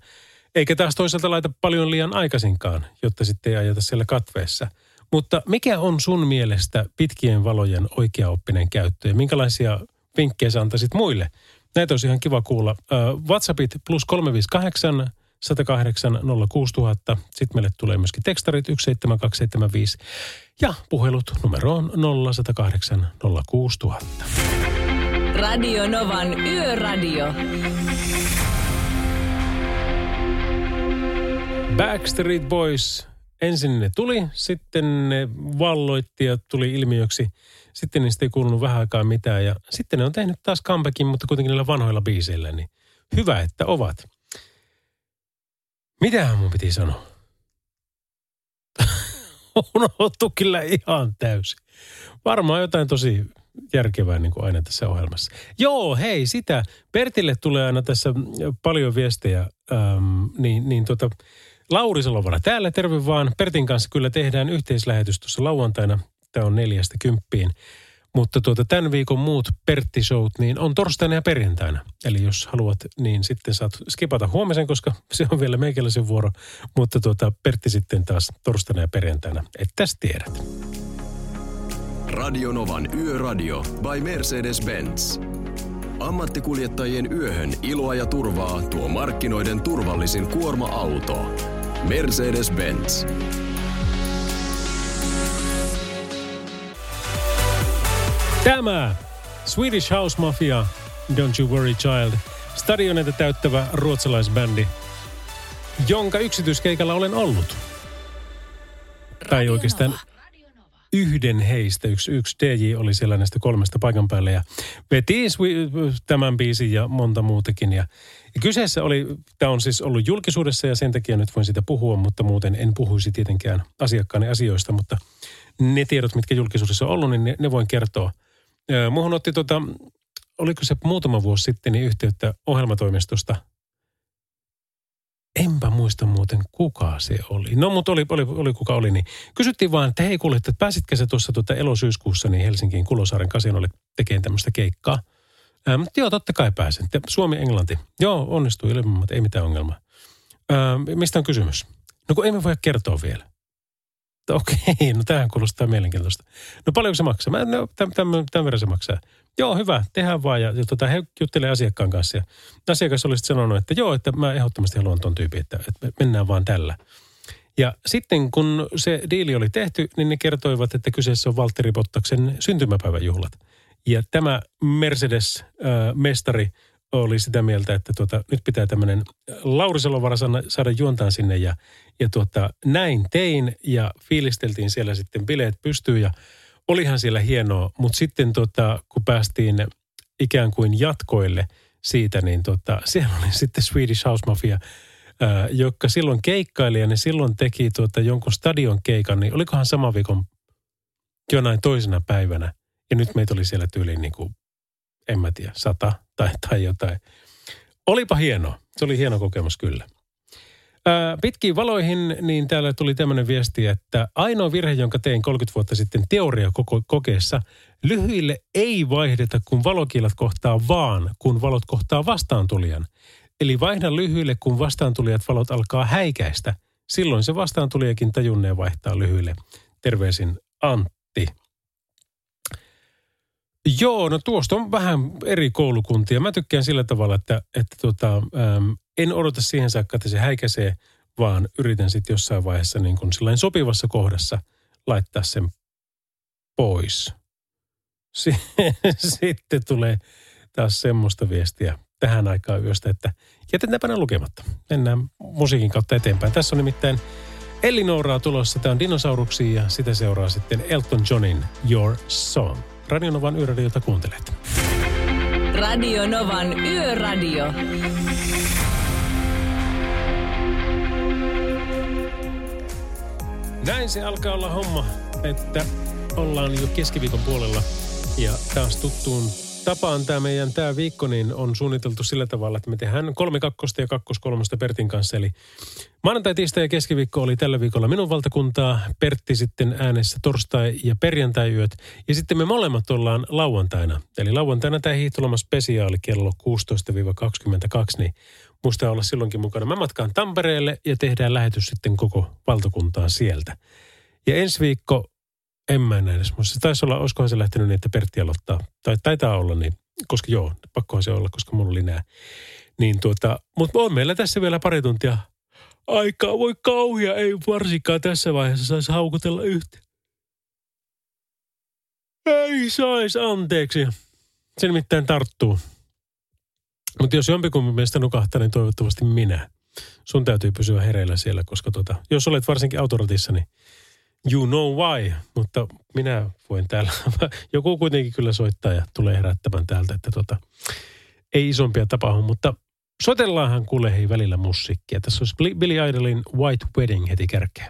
Eikä taas toisaalta laita paljon liian aikaisinkaan, jotta sitten ei ajata siellä katveessa – mutta mikä on sun mielestä pitkien valojen oikeaoppinen käyttö ja minkälaisia vinkkejä sä antaisit muille? Näitä olisi ihan kiva kuulla. WhatsAppit plus 358 108 06000. Sitten meille tulee myöskin tekstarit 17275 ja puhelut numeroon 0108 06000. Radio Novan Yöradio. Backstreet Boys ensin ne tuli, sitten ne valloitti ja tuli ilmiöksi. Sitten niistä ei kuulunut vähän aikaa mitään ja sitten ne on tehnyt taas comebackin, mutta kuitenkin niillä vanhoilla biiseillä, niin hyvä, että ovat. Mitähän mun piti sanoa? *laughs* Unohtu kyllä ihan täysin. Varmaan jotain tosi järkevää niin kuin aina tässä ohjelmassa. Joo, hei, sitä. Pertille tulee aina tässä paljon viestejä, ähm, niin, niin tota, Lauri Salovara täällä, terve vaan. Pertin kanssa kyllä tehdään yhteislähetys tuossa lauantaina. Tämä on neljästä kymppiin. Mutta tuota, tämän viikon muut pertti niin on torstaina ja perjantaina. Eli jos haluat, niin sitten saat skipata huomisen, koska se on vielä meikäläisen vuoro. Mutta tuota, Pertti sitten taas torstaina ja perjantaina. Et tästä tiedät. Radionovan Yöradio by Mercedes-Benz. Ammattikuljettajien yöhön iloa ja turvaa tuo markkinoiden turvallisin kuorma-auto. Mercedes-Benz. Tämä Swedish House Mafia, Don't You Worry Child, stadioneita täyttävä ruotsalaisbändi, jonka yksityiskeikalla olen ollut. Tai oikeastaan yhden heistä, yksi, yksi DJ oli siellä näistä kolmesta paikan päällä ja veti tämän biisin ja monta muutakin. Ja, ja kyseessä oli, tämä on siis ollut julkisuudessa ja sen takia nyt voin sitä puhua, mutta muuten en puhuisi tietenkään asiakkaani asioista, mutta ne tiedot, mitkä julkisuudessa on ollut, niin ne, ne voin kertoa. Muuhun otti tota, oliko se muutama vuosi sitten niin yhteyttä ohjelmatoimistosta – Enpä muista muuten, kuka se oli. No, mutta oli, oli, oli kuka oli. Niin kysyttiin vaan, että hei kuule, että pääsitkö se tuossa tuota elosyyskuussa niin Helsinkiin Kulosaaren kasinolle tekemään tämmöistä keikkaa. Ää, mutta joo, totta kai pääsen. Suomi-Englanti. Joo, onnistui ilman, mutta ei mitään ongelmaa. Ää, mistä on kysymys? No kun emme voi kertoa vielä. Okei, no tämähän kuulostaa mielenkiintoista. No paljonko se maksaa? Mä, no, tämän, tämän, tämän verran se maksaa. Joo, hyvä, tehdään vaan. Ja, ja tota, he juttelee asiakkaan kanssa. Ja asiakas olisi sanonut, että joo, että mä ehdottomasti haluan ton tyypin, että, että mennään vaan tällä. Ja sitten kun se diili oli tehty, niin ne kertoivat, että kyseessä on Valtteri Bottaksen syntymäpäiväjuhlat. Ja tämä Mercedes-mestari äh, oli sitä mieltä, että tuota, nyt pitää tämmöinen Lauri Salovara saada juontaan sinne. Ja, ja tuota, näin tein ja fiilisteltiin siellä sitten bileet pystyyn ja – olihan siellä hienoa, mutta sitten tota, kun päästiin ikään kuin jatkoille siitä, niin tota, siellä oli sitten Swedish House Mafia ää, joka silloin keikkaili ja ne silloin teki tuota jonkun stadion keikan, niin olikohan sama viikon jonain toisena päivänä. Ja nyt meitä oli siellä tyyliin niin kuin, en mä tiedä, sata tai, tai jotain. Olipa hienoa. Se oli hieno kokemus kyllä. Ää, pitkiin valoihin, niin täällä tuli tämmöinen viesti, että ainoa virhe, jonka tein 30 vuotta sitten teoria koko kokeessa, lyhyille ei vaihdeta, kun valokielat kohtaa vaan, kun valot kohtaa vastaantulijan. Eli vaihda lyhyille, kun vastaantulijat valot alkaa häikäistä. Silloin se vastaantulijakin tajunnee vaihtaa lyhyille. Terveisin Antti. Joo, no tuosta on vähän eri koulukuntia. Mä tykkään sillä tavalla, että, että tota, äm, en odota siihen saakka, että se häikäisee, vaan yritän sitten jossain vaiheessa niin kuin sopivassa kohdassa laittaa sen pois. *laughs* Sitten tulee taas semmoista viestiä tähän aikaan yöstä, että jätetäänpä ne lukematta. Mennään musiikin kautta eteenpäin. Tässä on nimittäin Elinoraa tulossa. Tämä on dinosauruksia ja sitä seuraa sitten Elton Johnin Your Song. Radionovan yöradiota kuuntelet. Radio Novan Yöradio. Näin se alkaa olla homma, että ollaan jo keskiviikon puolella ja taas tuttuun tapaan tämä meidän tämä viikko niin on suunniteltu sillä tavalla, että me tehdään kolme kakkosta ja kakkos kolmosta Pertin kanssa. Eli maanantai, tiistai ja keskiviikko oli tällä viikolla minun valtakuntaa. Pertti sitten äänessä torstai- ja perjantai-yöt. Ja sitten me molemmat ollaan lauantaina. Eli lauantaina tämä hiihtoloma spesiaali kello 16-22, niin muista olla silloinkin mukana. Mä matkaan Tampereelle ja tehdään lähetys sitten koko valtakuntaa sieltä. Ja ensi viikko en mä näe edes. Se taisi olla, olisikohan se lähtenyt niin, että Pertti aloittaa. Tai taitaa olla niin, koska joo, pakkohan se olla, koska mulla oli nää. Niin tuota, mutta on meillä tässä vielä pari tuntia aikaa. Voi kauhia, ei varsinkaan tässä vaiheessa saisi haukutella yhtä. Ei saisi, anteeksi. Se nimittäin tarttuu. Mutta jos jompikumpi meistä nukahtaa, niin toivottavasti minä. Sun täytyy pysyä hereillä siellä, koska tota, jos olet varsinkin autoratissa, niin you know why, mutta minä voin täällä, *laughs* joku kuitenkin kyllä soittaa ja tulee herättämään täältä, että tota, ei isompia tapahdu, mutta soitellaanhan kuule hei välillä musiikkia. Tässä olisi Billy Idolin White Wedding heti kärkeä.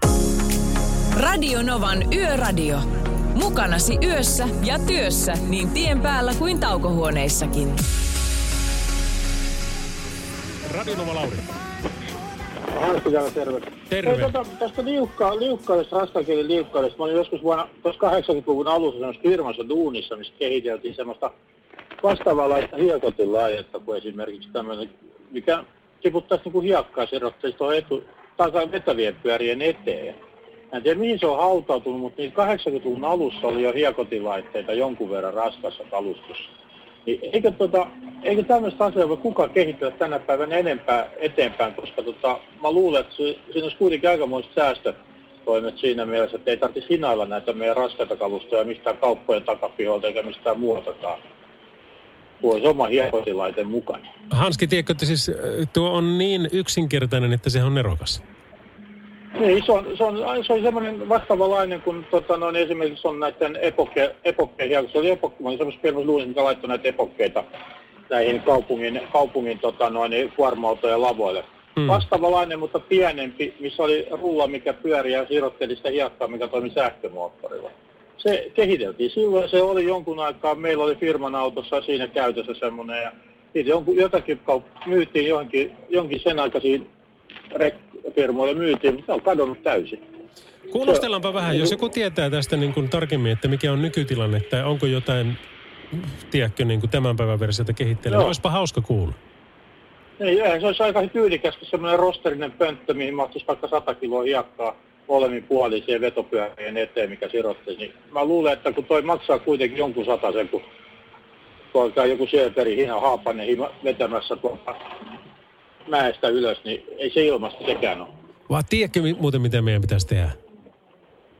Radio Novan Yöradio. Mukanasi yössä ja työssä niin tien päällä kuin taukohuoneissakin. Radio Nova Lauri. Hanski täällä terve. Terve. Hei, tota, tästä liukka, liukkaudesta, raskakielin liukkaudesta. Mä olin joskus vuonna 80-luvun alussa semmoisessa firmassa duunissa, missä kehiteltiin semmoista vastaavanlaista hiekotin laajetta kuin esimerkiksi tämmöinen, mikä tiputtaisi niin kuin hiekkaa, se erottaisi tuohon etu, takaa vetävien pyörien eteen. Mä en tiedä mihin se on hautautunut, mutta niin 80-luvun alussa oli jo hiekotilaitteita jonkun verran raskassa kalustossa. Niin eikö, tota, eikö tämmöistä asiaa voi kukaan kehittää tänä päivänä enempää eteenpäin, koska tota, mä luulen, että siinä olisi kuitenkin aikamoiset säästötoimet siinä mielessä, että ei tarvitsisi hinailla näitä meidän raskaita kalustoja mistään kauppojen takapiholta eikä mistään muualtakaan. Voisi oma hiekotilaite mukana. Hanski, tiedätkö, että siis äh, tuo on niin yksinkertainen, että se on nerokas. Niin, se on, se on, se on semmoinen vastaavanlainen kuin tota, noin, esimerkiksi on näiden epokke, epokkeja, se oli epokki, mä olin semmoisessa firmassa luulin, mikä laittoi näitä epokkeita näihin kaupungin, kaupungin tota, noin, kuorma-autojen lavoille. Hmm. Vastaavanlainen, mutta pienempi, missä oli rulla, mikä pyöri ja sirotteli sitä hiekkaa, mikä toimi sähkömoottorilla. Se kehiteltiin silloin, se oli jonkun aikaa, meillä oli firman autossa siinä käytössä semmoinen, ja jonkun, jotakin kaup- myytiin johonkin, jonkin sen aikaisiin firmoille myytiin, mutta se on kadonnut täysin. Kuulostellaanpa vähän, jos joku tietää tästä niin kuin tarkemmin, että mikä on nykytilanne, tai onko jotain, tiedätkö, niin kuin tämän päivän versiota kehittelee, niin olisipa hauska kuulla. Ei, eihän se olisi aika tyylikäs, semmoinen rosterinen pönttö, mihin mahtuisi vaikka 100 kiloa hiekkaa molemmin puoliseen vetopyörien eteen, mikä sirotti. Niin mä luulen, että kun toi maksaa kuitenkin jonkun sen, kun tuolta joku Sjöberg hina Haapanen vetämässä tuolta mäestä ylös, niin ei se ilmasta sekään ole. Vaan tiedätkö muuten, mitä meidän pitäisi tehdä?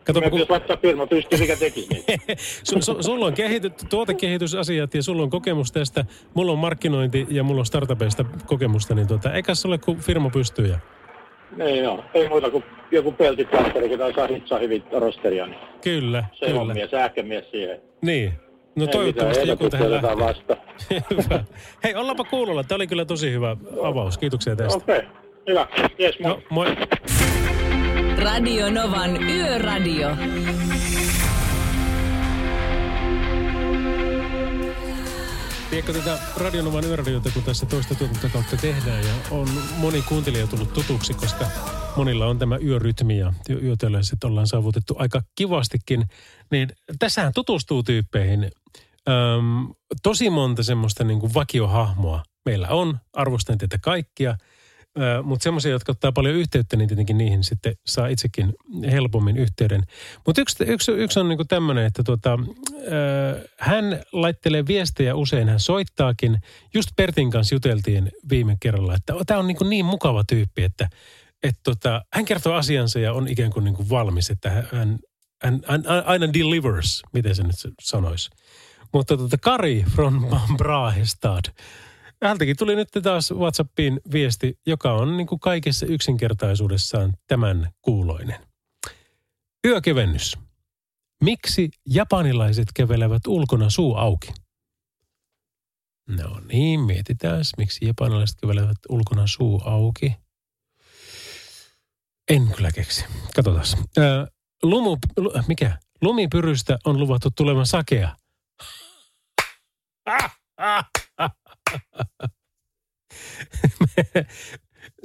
Kato, kun... laittaa firma pystyy, mikä tekisi niin. *laughs* su, su, sulla on kehity, tuotekehitysasiat ja sulla on kokemus tästä. Mulla on markkinointi ja mulla on startupeista kokemusta, niin tuota, eikä se ole kuin firma pystyy. Ja... Niin joo, ei muuta kuin joku peltiplasteri, kun saa hitsaa hyvin rosteria. Niin kyllä, se kyllä. on mies, siihen. Niin, No ei toivottavasti joku tähän lähtee. Vasta. hyvä. Hei, ollaanpa kuulolla. Tämä oli kyllä tosi hyvä avaus. Kiitoksia tästä. Okei. Okay. Hyvä. Yes, moi. No, moi. Radio Novan Yöradio. Tiedätkö tätä Radionovan yöradiota, kun tässä toista tuotantokautta tehdään ja on moni kuuntelija tullut tutuksi, koska monilla on tämä yörytmi ja yötyöläiset ollaan saavutettu aika kivastikin. Niin tässähän tutustuu tyyppeihin. Öm, tosi monta semmoista niin kuin vakiohahmoa meillä on. Arvostan teitä kaikkia – mutta semmoisia, jotka ottaa paljon yhteyttä, niin tietenkin niihin sitten saa itsekin helpommin yhteyden. Mutta yksi, yksi, yksi on niinku tämmöinen, että tota, hän laittelee viestejä usein, hän soittaakin. Just Pertin kanssa juteltiin viime kerralla, että tämä on niinku niin mukava tyyppi, että et tota, hän kertoo asiansa ja on ikään kuin niinku valmis, että hän, hän, hän aina delivers, miten se nyt sanoisi. Mutta tota, Kari from *laughs* Brahestad – Häntäkin tuli nyt taas WhatsAppiin viesti, joka on niin kuin kaikessa yksinkertaisuudessaan tämän kuuloinen. Yökevennys. Miksi japanilaiset kävelevät ulkona suu auki? No niin, mietitään, miksi japanilaiset kävelevät ulkona suu auki. En kyllä keksi. Katsotaan. lumu, mikä? Lumipyrystä on luvattu tulemaan sakea.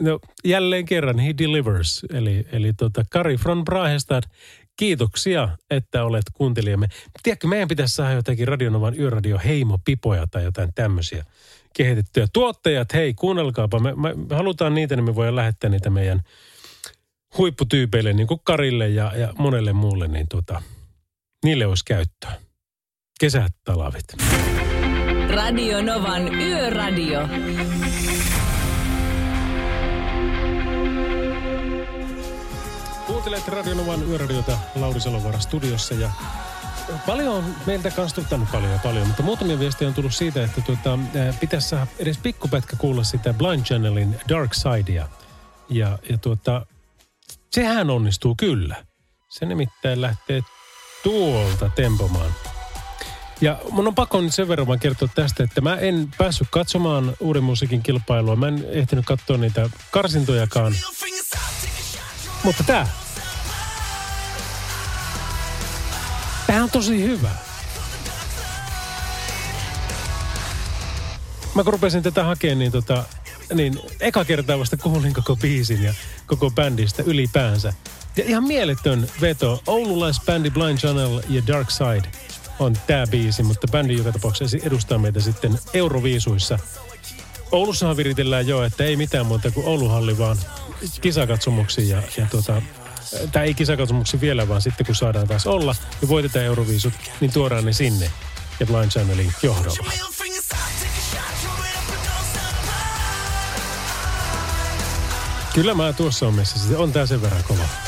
No jälleen kerran, he delivers. Eli, eli tota, Kari from Brahestad, kiitoksia, että olet kuuntelijamme. Tiedätkö, meidän pitäisi saada jotakin Radionovan yöradio heimopipoja tai jotain tämmöisiä kehitettyjä. Tuottajat, hei, kuunnelkaapa. Me, me, me halutaan niitä, niin me voidaan lähettää niitä meidän huipputyypeille, niin kuin Karille ja, ja monelle muulle, niin tota, niille olisi käyttöä. Kesät, talavit. Radio Novan Yöradio. Kuuntelet Radio Novan Yöradiota Lauri Salovaara studiossa ja Paljon on meiltä kanssa tullut paljon ja paljon, mutta muutamia viestejä on tullut siitä, että tuota, pitäisi saada edes pikkupätkä kuulla sitä Blind Channelin Dark Sidea. Ja, ja tuota, sehän onnistuu kyllä. Se nimittäin lähtee tuolta tempomaan. Ja mun on pakko nyt sen verran vaan kertoa tästä, että mä en päässyt katsomaan uuden musiikin kilpailua. Mä en ehtinyt katsoa niitä karsintojakaan. Mutta tää. Tää on tosi hyvä. Mä kun rupesin tätä hakemaan, niin, tota, niin eka kertaa vasta kuulin koko biisin ja koko bändistä ylipäänsä. Ja ihan mieletön veto. Oululaisbändi Blind Channel ja Dark Side – on tämä biisi, mutta bändi joka tapauksessa edustaa meitä sitten Euroviisuissa. Oulussahan viritellään jo, että ei mitään muuta kuin Ouluhalli, vaan kisakatsomuksiin ja, ja tuota, tai ei kisakatsomuksi vielä, vaan sitten kun saadaan taas olla ja voitetaan Euroviisut, niin tuodaan ne sinne ja Blind Channelin johdolla. Kyllä mä tuossa on messissä. On tää sen verran kova.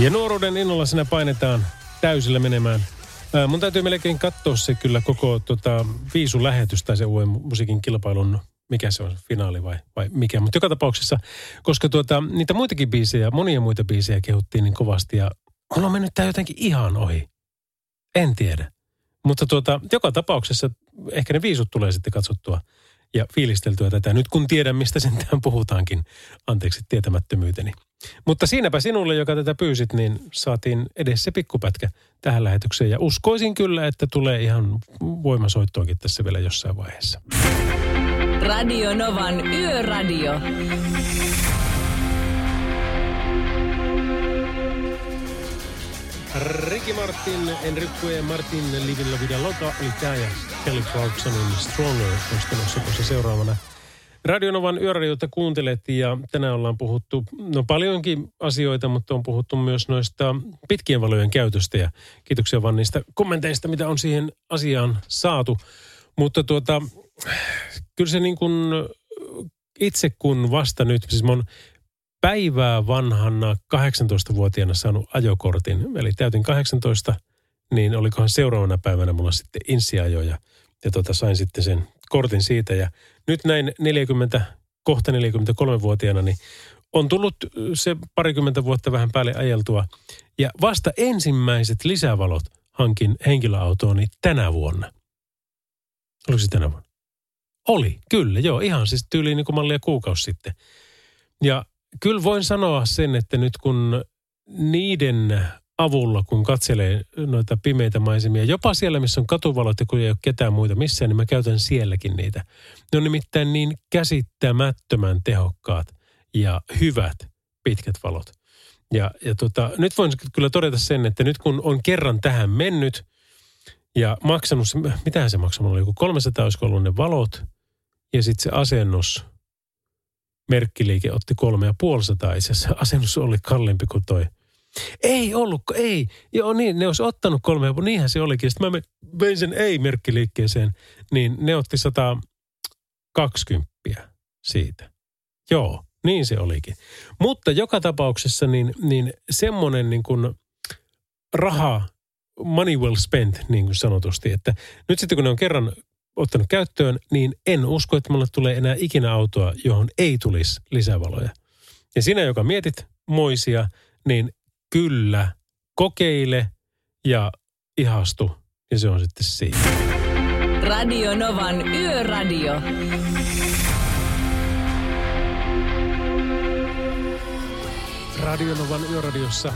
Ja nuoruuden innolla sinä painetaan täysillä menemään. Ää, mun täytyy melkein katsoa se kyllä koko tota, viisulähetys tai se uuden musiikin kilpailun, mikä se on, finaali vai, vai mikä. Mutta joka tapauksessa, koska tuota, niitä muitakin biisejä, monia muita biisejä kehuttiin niin kovasti ja mulla on mennyt tää jotenkin ihan ohi. En tiedä. Mutta tuota, joka tapauksessa ehkä ne viisut tulee sitten katsottua ja fiilisteltyä tätä. Nyt kun tiedän, mistä sen tähän puhutaankin, anteeksi tietämättömyyteni. Mutta siinäpä sinulle, joka tätä pyysit, niin saatiin edes se pikkupätkä tähän lähetykseen. Ja uskoisin kyllä, että tulee ihan voimasoittoonkin tässä vielä jossain vaiheessa. Radio Novan Yöradio. Ricky Martin, Enrique Martin, Livin la Vida Loca oli tämä ja Kelly Clarksonin Stronger olisi tuossa seuraavana – Radionovan yöradiota kuuntelet ja tänään ollaan puhuttu no paljonkin asioita, mutta on puhuttu myös noista pitkien valojen käytöstä. Ja kiitoksia vaan niistä kommenteista, mitä on siihen asiaan saatu. Mutta tuota, kyllä se niin kuin itse kun vasta nyt, siis mä oon päivää vanhana 18-vuotiaana saanut ajokortin, eli täytin 18, niin olikohan seuraavana päivänä mulla sitten insiajo ja, ja tuota, sain sitten sen kortin siitä ja nyt näin 40, kohta 43-vuotiaana, niin on tullut se parikymmentä vuotta vähän päälle ajeltua. Ja vasta ensimmäiset lisävalot hankin henkilöautooni tänä vuonna. Oliko se tänä vuonna? Oli, kyllä, joo. Ihan siis tyyliin niin kuin mallia kuukausi sitten. Ja kyllä voin sanoa sen, että nyt kun niiden avulla, kun katselee noita pimeitä maisemia, jopa siellä, missä on katuvalot ja kun ei ole ketään muita missään, niin mä käytän sielläkin niitä. Ne on nimittäin niin käsittämättömän tehokkaat ja hyvät pitkät valot. Ja, ja tota, nyt voin kyllä todeta sen, että nyt kun on kerran tähän mennyt ja maksanut, mitähän se mulla oli joku 300 olisiko ollut ne valot ja sitten se asennus, merkkiliike otti kolme ja puolisataa itse asiassa. Asennus oli kalliimpi kuin toi. Ei ollut, ei. Joo niin, ne olisi ottanut kolme ja niinhän se olikin. Sitten mä vein sen ei-merkkiliikkeeseen, niin ne otti 120 siitä. Joo, niin se olikin. Mutta joka tapauksessa niin, niin semmoinen niin kuin raha, money well spent, niin kuin sanotusti, että nyt sitten kun ne on kerran ottanut käyttöön, niin en usko, että mulle tulee enää ikinä autoa, johon ei tulisi lisävaloja. Ja sinä, joka mietit moisia, niin kyllä, kokeile ja ihastu. Ja se on sitten siinä. Radio Novan Yöradio. Radionovan yöradiossa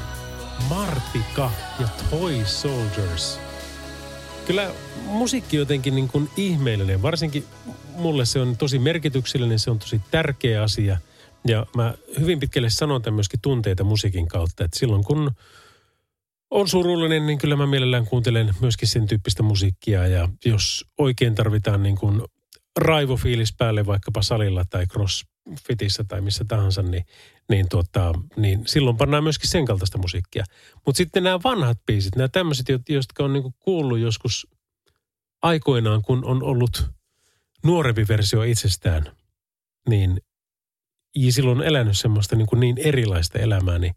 Martika ja Toy Soldiers. Kyllä musiikki jotenkin niin kuin ihmeellinen. Varsinkin mulle se on tosi merkityksellinen, se on tosi tärkeä asia. Ja mä hyvin pitkälle sanon tämän myöskin tunteita musiikin kautta. Että silloin kun on surullinen, niin kyllä mä mielellään kuuntelen myöskin sen tyyppistä musiikkia. Ja jos oikein tarvitaan niin kuin raivofiilis päälle vaikkapa salilla tai crossfitissä tai missä tahansa, niin, niin, tuota, niin silloin pannaan myöskin sen kaltaista musiikkia. Mutta sitten nämä vanhat biisit, nämä tämmöiset, jotka on niinku kuullut joskus aikoinaan, kun on ollut nuorempi versio itsestään, niin ja silloin on elänyt semmoista niin, kuin niin erilaista elämää, niin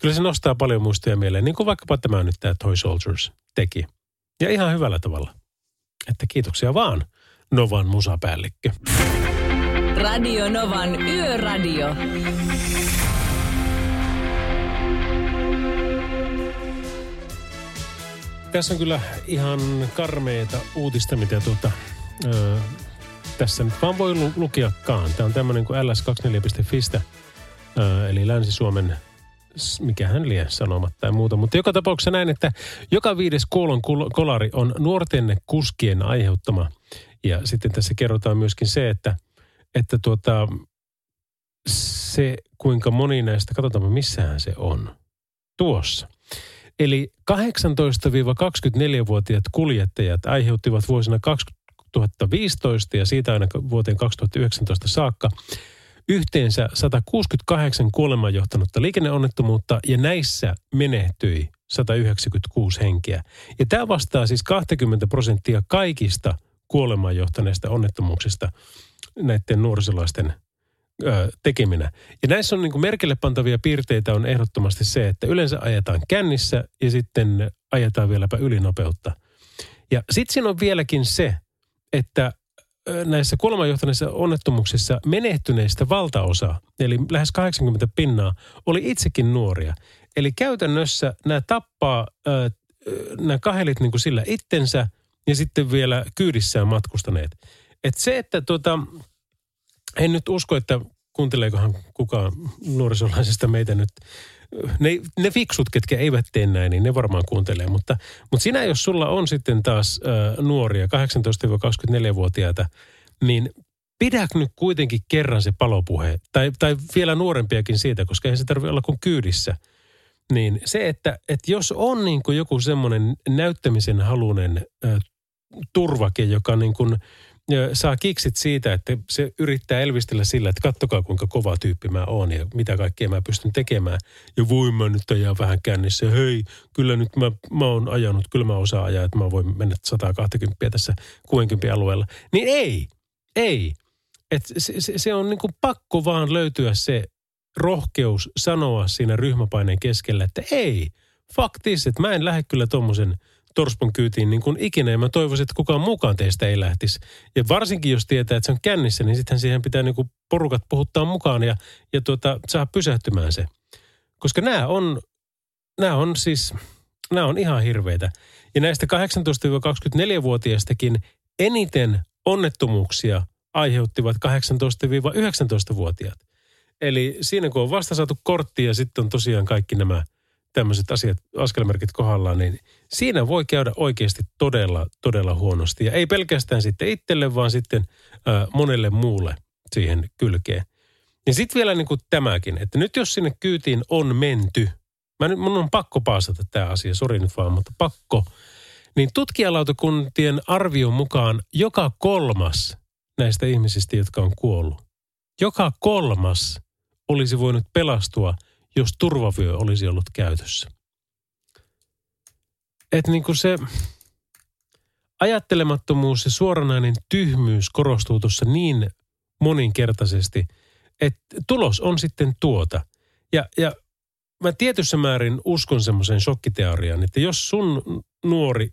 kyllä se nostaa paljon muistoja mieleen, niin kuin vaikkapa tämä nyt tämä Toy Soldiers teki. Ja ihan hyvällä tavalla. Että kiitoksia vaan Novan musapäällikkö. Radio Novan Yöradio. Tässä on kyllä ihan karmeita uutista, mitä tuota, ö, tässä nyt vaan voi lu- lukeakaan. Tämä on tämmöinen kuin ls24.fistä, ö, eli Länsi-Suomen mikä hän lie sanomatta tai muuta. Mutta joka tapauksessa näin, että joka viides kuolon kolari on nuorten kuskien aiheuttama. Ja sitten tässä kerrotaan myöskin se, että, että tuota, se kuinka moni näistä, katsotaan missähän se on. Tuossa. Eli 18-24-vuotiaat kuljettajat aiheuttivat vuosina 2015 ja siitä aina vuoteen 2019 saakka yhteensä 168 kuolemaan johtanutta liikenneonnettomuutta ja näissä menehtyi 196 henkeä. Ja tämä vastaa siis 20 prosenttia kaikista kuolemaan johtaneista onnettomuuksista näiden nuorisolaisten tekeminä. Ja näissä on niin kuin merkille pantavia piirteitä on ehdottomasti se, että yleensä ajetaan kännissä ja sitten ajetaan vieläpä ylinopeutta. Ja sitten siinä on vieläkin se, että näissä kuolemanjohtaneissa onnettomuuksissa menehtyneistä valtaosa, eli lähes 80 pinnaa, oli itsekin nuoria. Eli käytännössä nämä tappaa nämä kahelit niin kuin sillä itsensä ja sitten vielä kyydissään matkustaneet. Et se, että tuota, en nyt usko, että kuunteleekohan kukaan nuorisolaisesta meitä nyt. Ne, ne fiksut, ketkä eivät tee näin, niin ne varmaan kuuntelee. Mutta, mutta sinä, jos sulla on sitten taas äh, nuoria, 18-24-vuotiaita, niin pidä nyt kuitenkin kerran se palopuhe. Tai, tai vielä nuorempiakin siitä, koska ei se tarvitse olla kuin kyydissä. Niin se, että, että jos on niin kuin joku semmoinen näyttämisen halunen äh, turvake, joka niin kuin – saa kiksit siitä, että se yrittää elvistellä sillä, että kattokaa kuinka kova tyyppi mä oon ja mitä kaikkea mä pystyn tekemään. Ja voin mä nyt ajaa vähän kännissä. Hei, kyllä nyt mä, mä oon ajanut, kyllä mä osaan ajaa, että mä voin mennä 120 tässä 60 alueella. Niin ei, ei. Et se, se, se on niinku pakko vaan löytyä se rohkeus sanoa siinä ryhmäpaineen keskellä, että ei, faktis, että mä en lähde kyllä tuommoisen – torspon kyytiin niin kuin ikinä. Ja mä toivoisin, että kukaan mukaan teistä ei lähtisi. Ja varsinkin jos tietää, että se on kännissä, niin sittenhän siihen pitää niin kuin porukat puhuttaa mukaan ja, ja tuota, saa pysähtymään se. Koska nämä on, nämä on siis nämä on ihan hirveitä. Ja näistä 18-24-vuotiaistakin eniten onnettomuuksia aiheuttivat 18-19-vuotiaat. Eli siinä kun on vasta saatu kortti ja sitten on tosiaan kaikki nämä tämmöiset asiat, askelmerkit kohdallaan, niin siinä voi käydä oikeasti todella, todella huonosti. Ja ei pelkästään sitten itselle, vaan sitten ää, monelle muulle siihen kylkeen. Ja sitten vielä niin kuin tämäkin, että nyt jos sinne kyytiin on menty, mä nyt, mun on pakko paasata tämä asia, sori nyt vaan, mutta pakko, niin tutkijalautakuntien arvion mukaan joka kolmas näistä ihmisistä, jotka on kuollut, joka kolmas olisi voinut pelastua, jos turvavyö olisi ollut käytössä. Että niin kuin se ajattelemattomuus ja suoranainen tyhmyys korostuu tuossa niin moninkertaisesti, että tulos on sitten tuota. Ja, ja mä tietyssä määrin uskon semmoiseen shokkiteoriaan, että jos sun nuori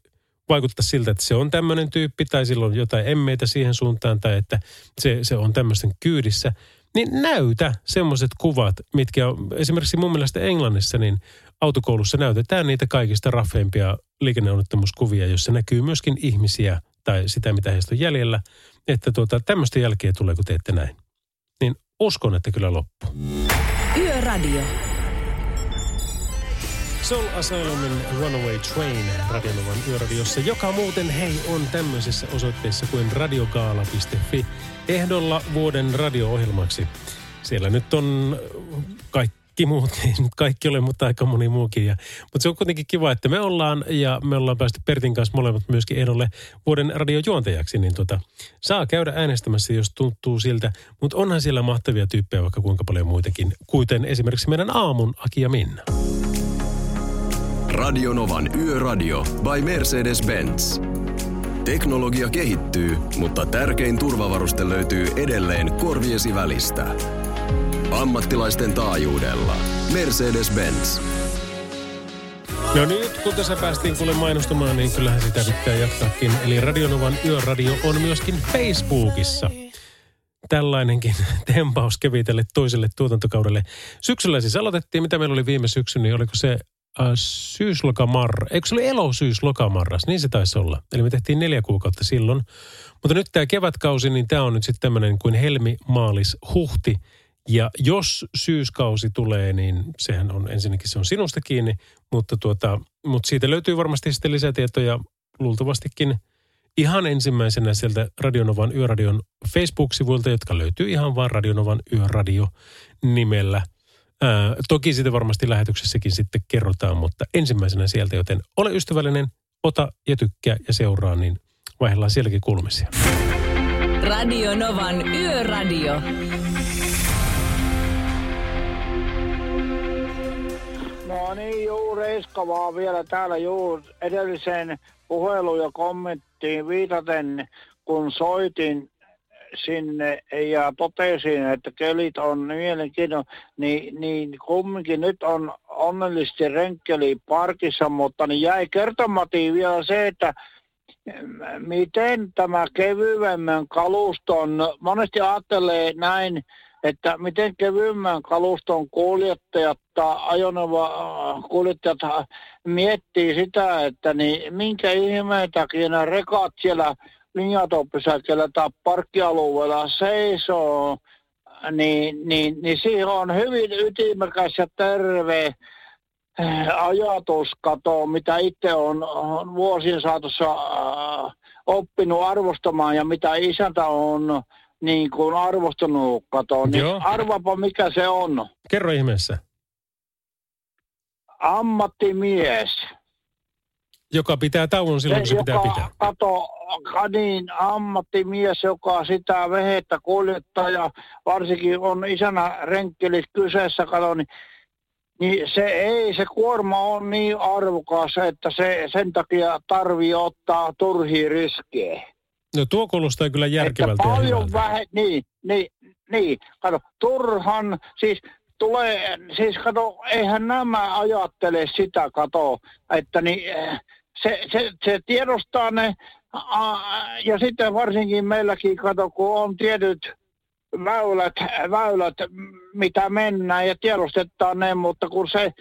vaikuttaa siltä, että se on tämmöinen tyyppi tai silloin jotain emmeitä siihen suuntaan tai että se, se on tämmöisten kyydissä, niin näytä semmoiset kuvat, mitkä on esimerkiksi mun mielestä Englannissa, niin autokoulussa näytetään niitä kaikista raffeimpia liikenneonnettomuuskuvia, jossa näkyy myöskin ihmisiä tai sitä, mitä heistä on jäljellä, että tuota, tämmöistä jälkeä tulee, kun teette näin. Niin uskon, että kyllä loppuu. Yöradio. Soul Asylumin Runaway Train Radionovan yöradiossa, joka muuten hei on tämmöisessä osoitteessa kuin radiogaala.fi ehdolla vuoden radio-ohjelmaksi. Siellä nyt on kaikki muut, *laughs* ei nyt kaikki ole, mutta aika moni muukin. Ja, mutta se on kuitenkin kiva, että me ollaan ja me ollaan päästy Pertin kanssa molemmat myöskin ehdolle vuoden radiojuontajaksi. Niin tota, saa käydä äänestämässä, jos tuntuu siltä. Mutta onhan siellä mahtavia tyyppejä vaikka kuinka paljon muitakin, kuten esimerkiksi meidän aamun Aki ja Minna. Radionovan Yöradio by Mercedes-Benz. Teknologia kehittyy, mutta tärkein turvavaruste löytyy edelleen korviesi välistä. Ammattilaisten taajuudella. Mercedes-Benz. No nyt kun tässä päästiin kuule mainostamaan, niin kyllähän sitä pitää jatkaakin. Eli Radionovan Yöradio on myöskin Facebookissa. Tällainenkin *laughs* tempaus kevitelle toiselle tuotantokaudelle. Syksyllä siis aloitettiin, mitä meillä oli viime syksy, niin oliko se äh, syyslokamarra, eikö se oli elo-syyslokamarras, niin se taisi olla. Eli me tehtiin neljä kuukautta silloin. Mutta nyt tämä kevätkausi, niin tämä on nyt sitten tämmöinen kuin helmi, maalis, huhti. Ja jos syyskausi tulee, niin sehän on ensinnäkin se on sinusta kiinni, mutta, tuota, mutta siitä löytyy varmasti sitten lisätietoja luultavastikin ihan ensimmäisenä sieltä Radionovan Yöradion Facebook-sivuilta, jotka löytyy ihan vaan Radionovan Yöradio nimellä – Ää, toki sitä varmasti lähetyksessäkin sitten kerrotaan, mutta ensimmäisenä sieltä, joten ole ystävällinen, ota ja tykkää ja seuraa, niin vaihdellaan sielläkin kulmisia. Radio Novan Yöradio. Niin, juu, Reiska vaan vielä täällä juu edelliseen puheluun ja kommenttiin viitaten, kun soitin sinne ja totesin, että kelit on mielenkiintoinen, niin, niin kumminkin nyt on onnellisesti renkkeli parkissa, mutta niin jäi kertomatiin vielä se, että miten tämä kevyemmän kaluston, monesti ajattelee näin, että miten kevyemmän kaluston kuljettajat tai ajoneuvo kuljettajat miettii sitä, että niin minkä ihmeen takia nämä rekat siellä linjatopysäkillä tai parkkialueella seisoo, niin, niin, niin siihen on hyvin ytimekäs ja terve eh, ajatuskato, mitä itse on, on vuosien saatossa äh, oppinut arvostamaan ja mitä isäntä on niin kuin arvostanut kato, niin Joo. arvapa mikä se on. Kerro ihmeessä. Ammattimies. Joka pitää tauon silloin, kun se pitää pitää. Kato, niin ammattimies, joka sitä vehettä kuljettaa ja varsinkin on isänä renkkelit kyseessä, kato, niin, niin se ei, se kuorma on niin arvokas, että se sen takia tarvii ottaa turhia riskejä. No tuo kuulostaa kyllä järkevältä. Että paljon vähe, niin, niin, niin, kato, turhan, siis tulee, siis kato, eihän nämä ajattele sitä, kato, että niin, se, se, se tiedostaa ne, ja sitten varsinkin meilläkin, kato, kun on tietyt väylät, väylät, mitä mennään ja tiedostetaan ne, mutta kun se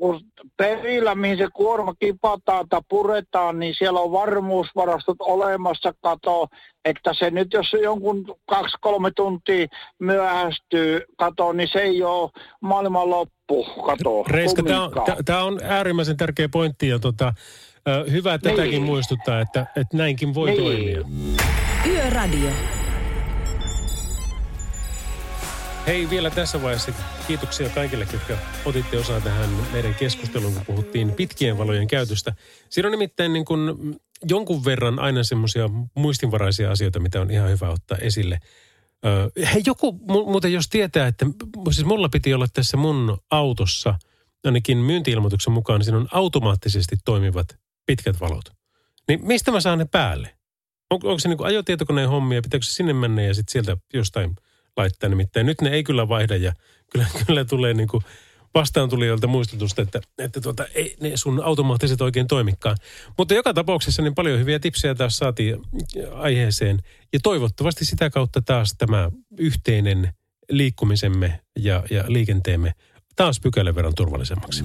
kun perillä, mihin se kuorma kipataan tai puretaan, niin siellä on varmuusvarastot olemassa, kato, että se nyt jos jonkun kaksi-kolme tuntia myöhästyy, kato, niin se ei ole maailman loppu, kato. Reiska, tämä on, on äärimmäisen tärkeä pointti ja tota, hyvä tätäkin niin. muistuttaa, että, että näinkin voi niin. toimia. Yöradio. Hei vielä tässä vaiheessa kiitoksia kaikille, jotka otitte osaa tähän meidän keskusteluun, kun puhuttiin pitkien valojen käytöstä. Siinä on nimittäin niin kuin jonkun verran aina semmoisia muistinvaraisia asioita, mitä on ihan hyvä ottaa esille. hei, joku muuten jos tietää, että siis mulla piti olla tässä mun autossa, ainakin myyntiilmoituksen mukaan, niin siinä on automaattisesti toimivat pitkät valot. Niin mistä mä saan ne päälle? On, onko se niin kuin ajotietokoneen hommia, pitääkö se sinne mennä ja sitten sieltä jostain – laittaa. Nimittäin nyt ne ei kyllä vaihda ja kyllä, *laughs* kyllä tulee niin kuin vastaan tulijoilta muistutusta, että, että tuota, ei ne sun automaattiset oikein toimikaan. Mutta joka tapauksessa niin paljon hyviä tipsejä taas saatiin aiheeseen. Ja toivottavasti sitä kautta taas tämä yhteinen liikkumisemme ja, ja liikenteemme taas pykälän verran turvallisemmaksi.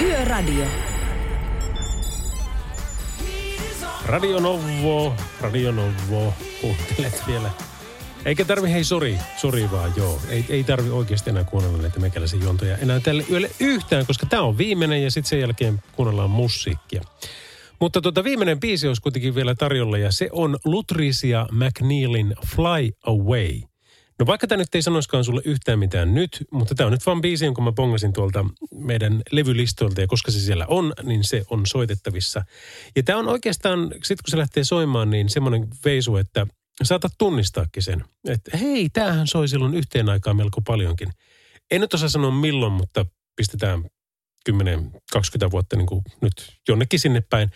Yöradio. Radio Novo, Radio Novo, kuuntelet vielä eikä tarvi, hei sori, sori vaan joo. Ei, ei tarvi oikeasti enää kuunnella näitä mekäläisen juontoja enää tälle yölle yhtään, koska tämä on viimeinen ja sitten sen jälkeen kuunnellaan musiikkia. Mutta tota viimeinen biisi olisi kuitenkin vielä tarjolla ja se on Lutrisia McNeilin Fly Away. No vaikka tämä nyt ei sanoiskaan sulle yhtään mitään nyt, mutta tämä on nyt vaan biisi, jonka mä pongasin tuolta meidän levylistoilta ja koska se siellä on, niin se on soitettavissa. Ja tämä on oikeastaan, sitten kun se lähtee soimaan, niin semmoinen veisu, että saatat tunnistaakin sen, että hei, tämähän soi silloin yhteen aikaan melko paljonkin. En nyt osaa sanoa milloin, mutta pistetään 10-20 vuotta niin kuin nyt jonnekin sinne päin.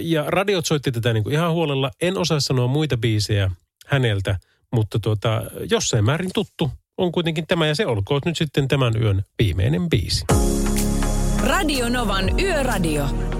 ja radiot soitti tätä niin kuin ihan huolella. En osaa sanoa muita biisejä häneltä, mutta tuota, jossain määrin tuttu on kuitenkin tämä ja se olkoon nyt sitten tämän yön viimeinen biisi. Radio Novan Yöradio.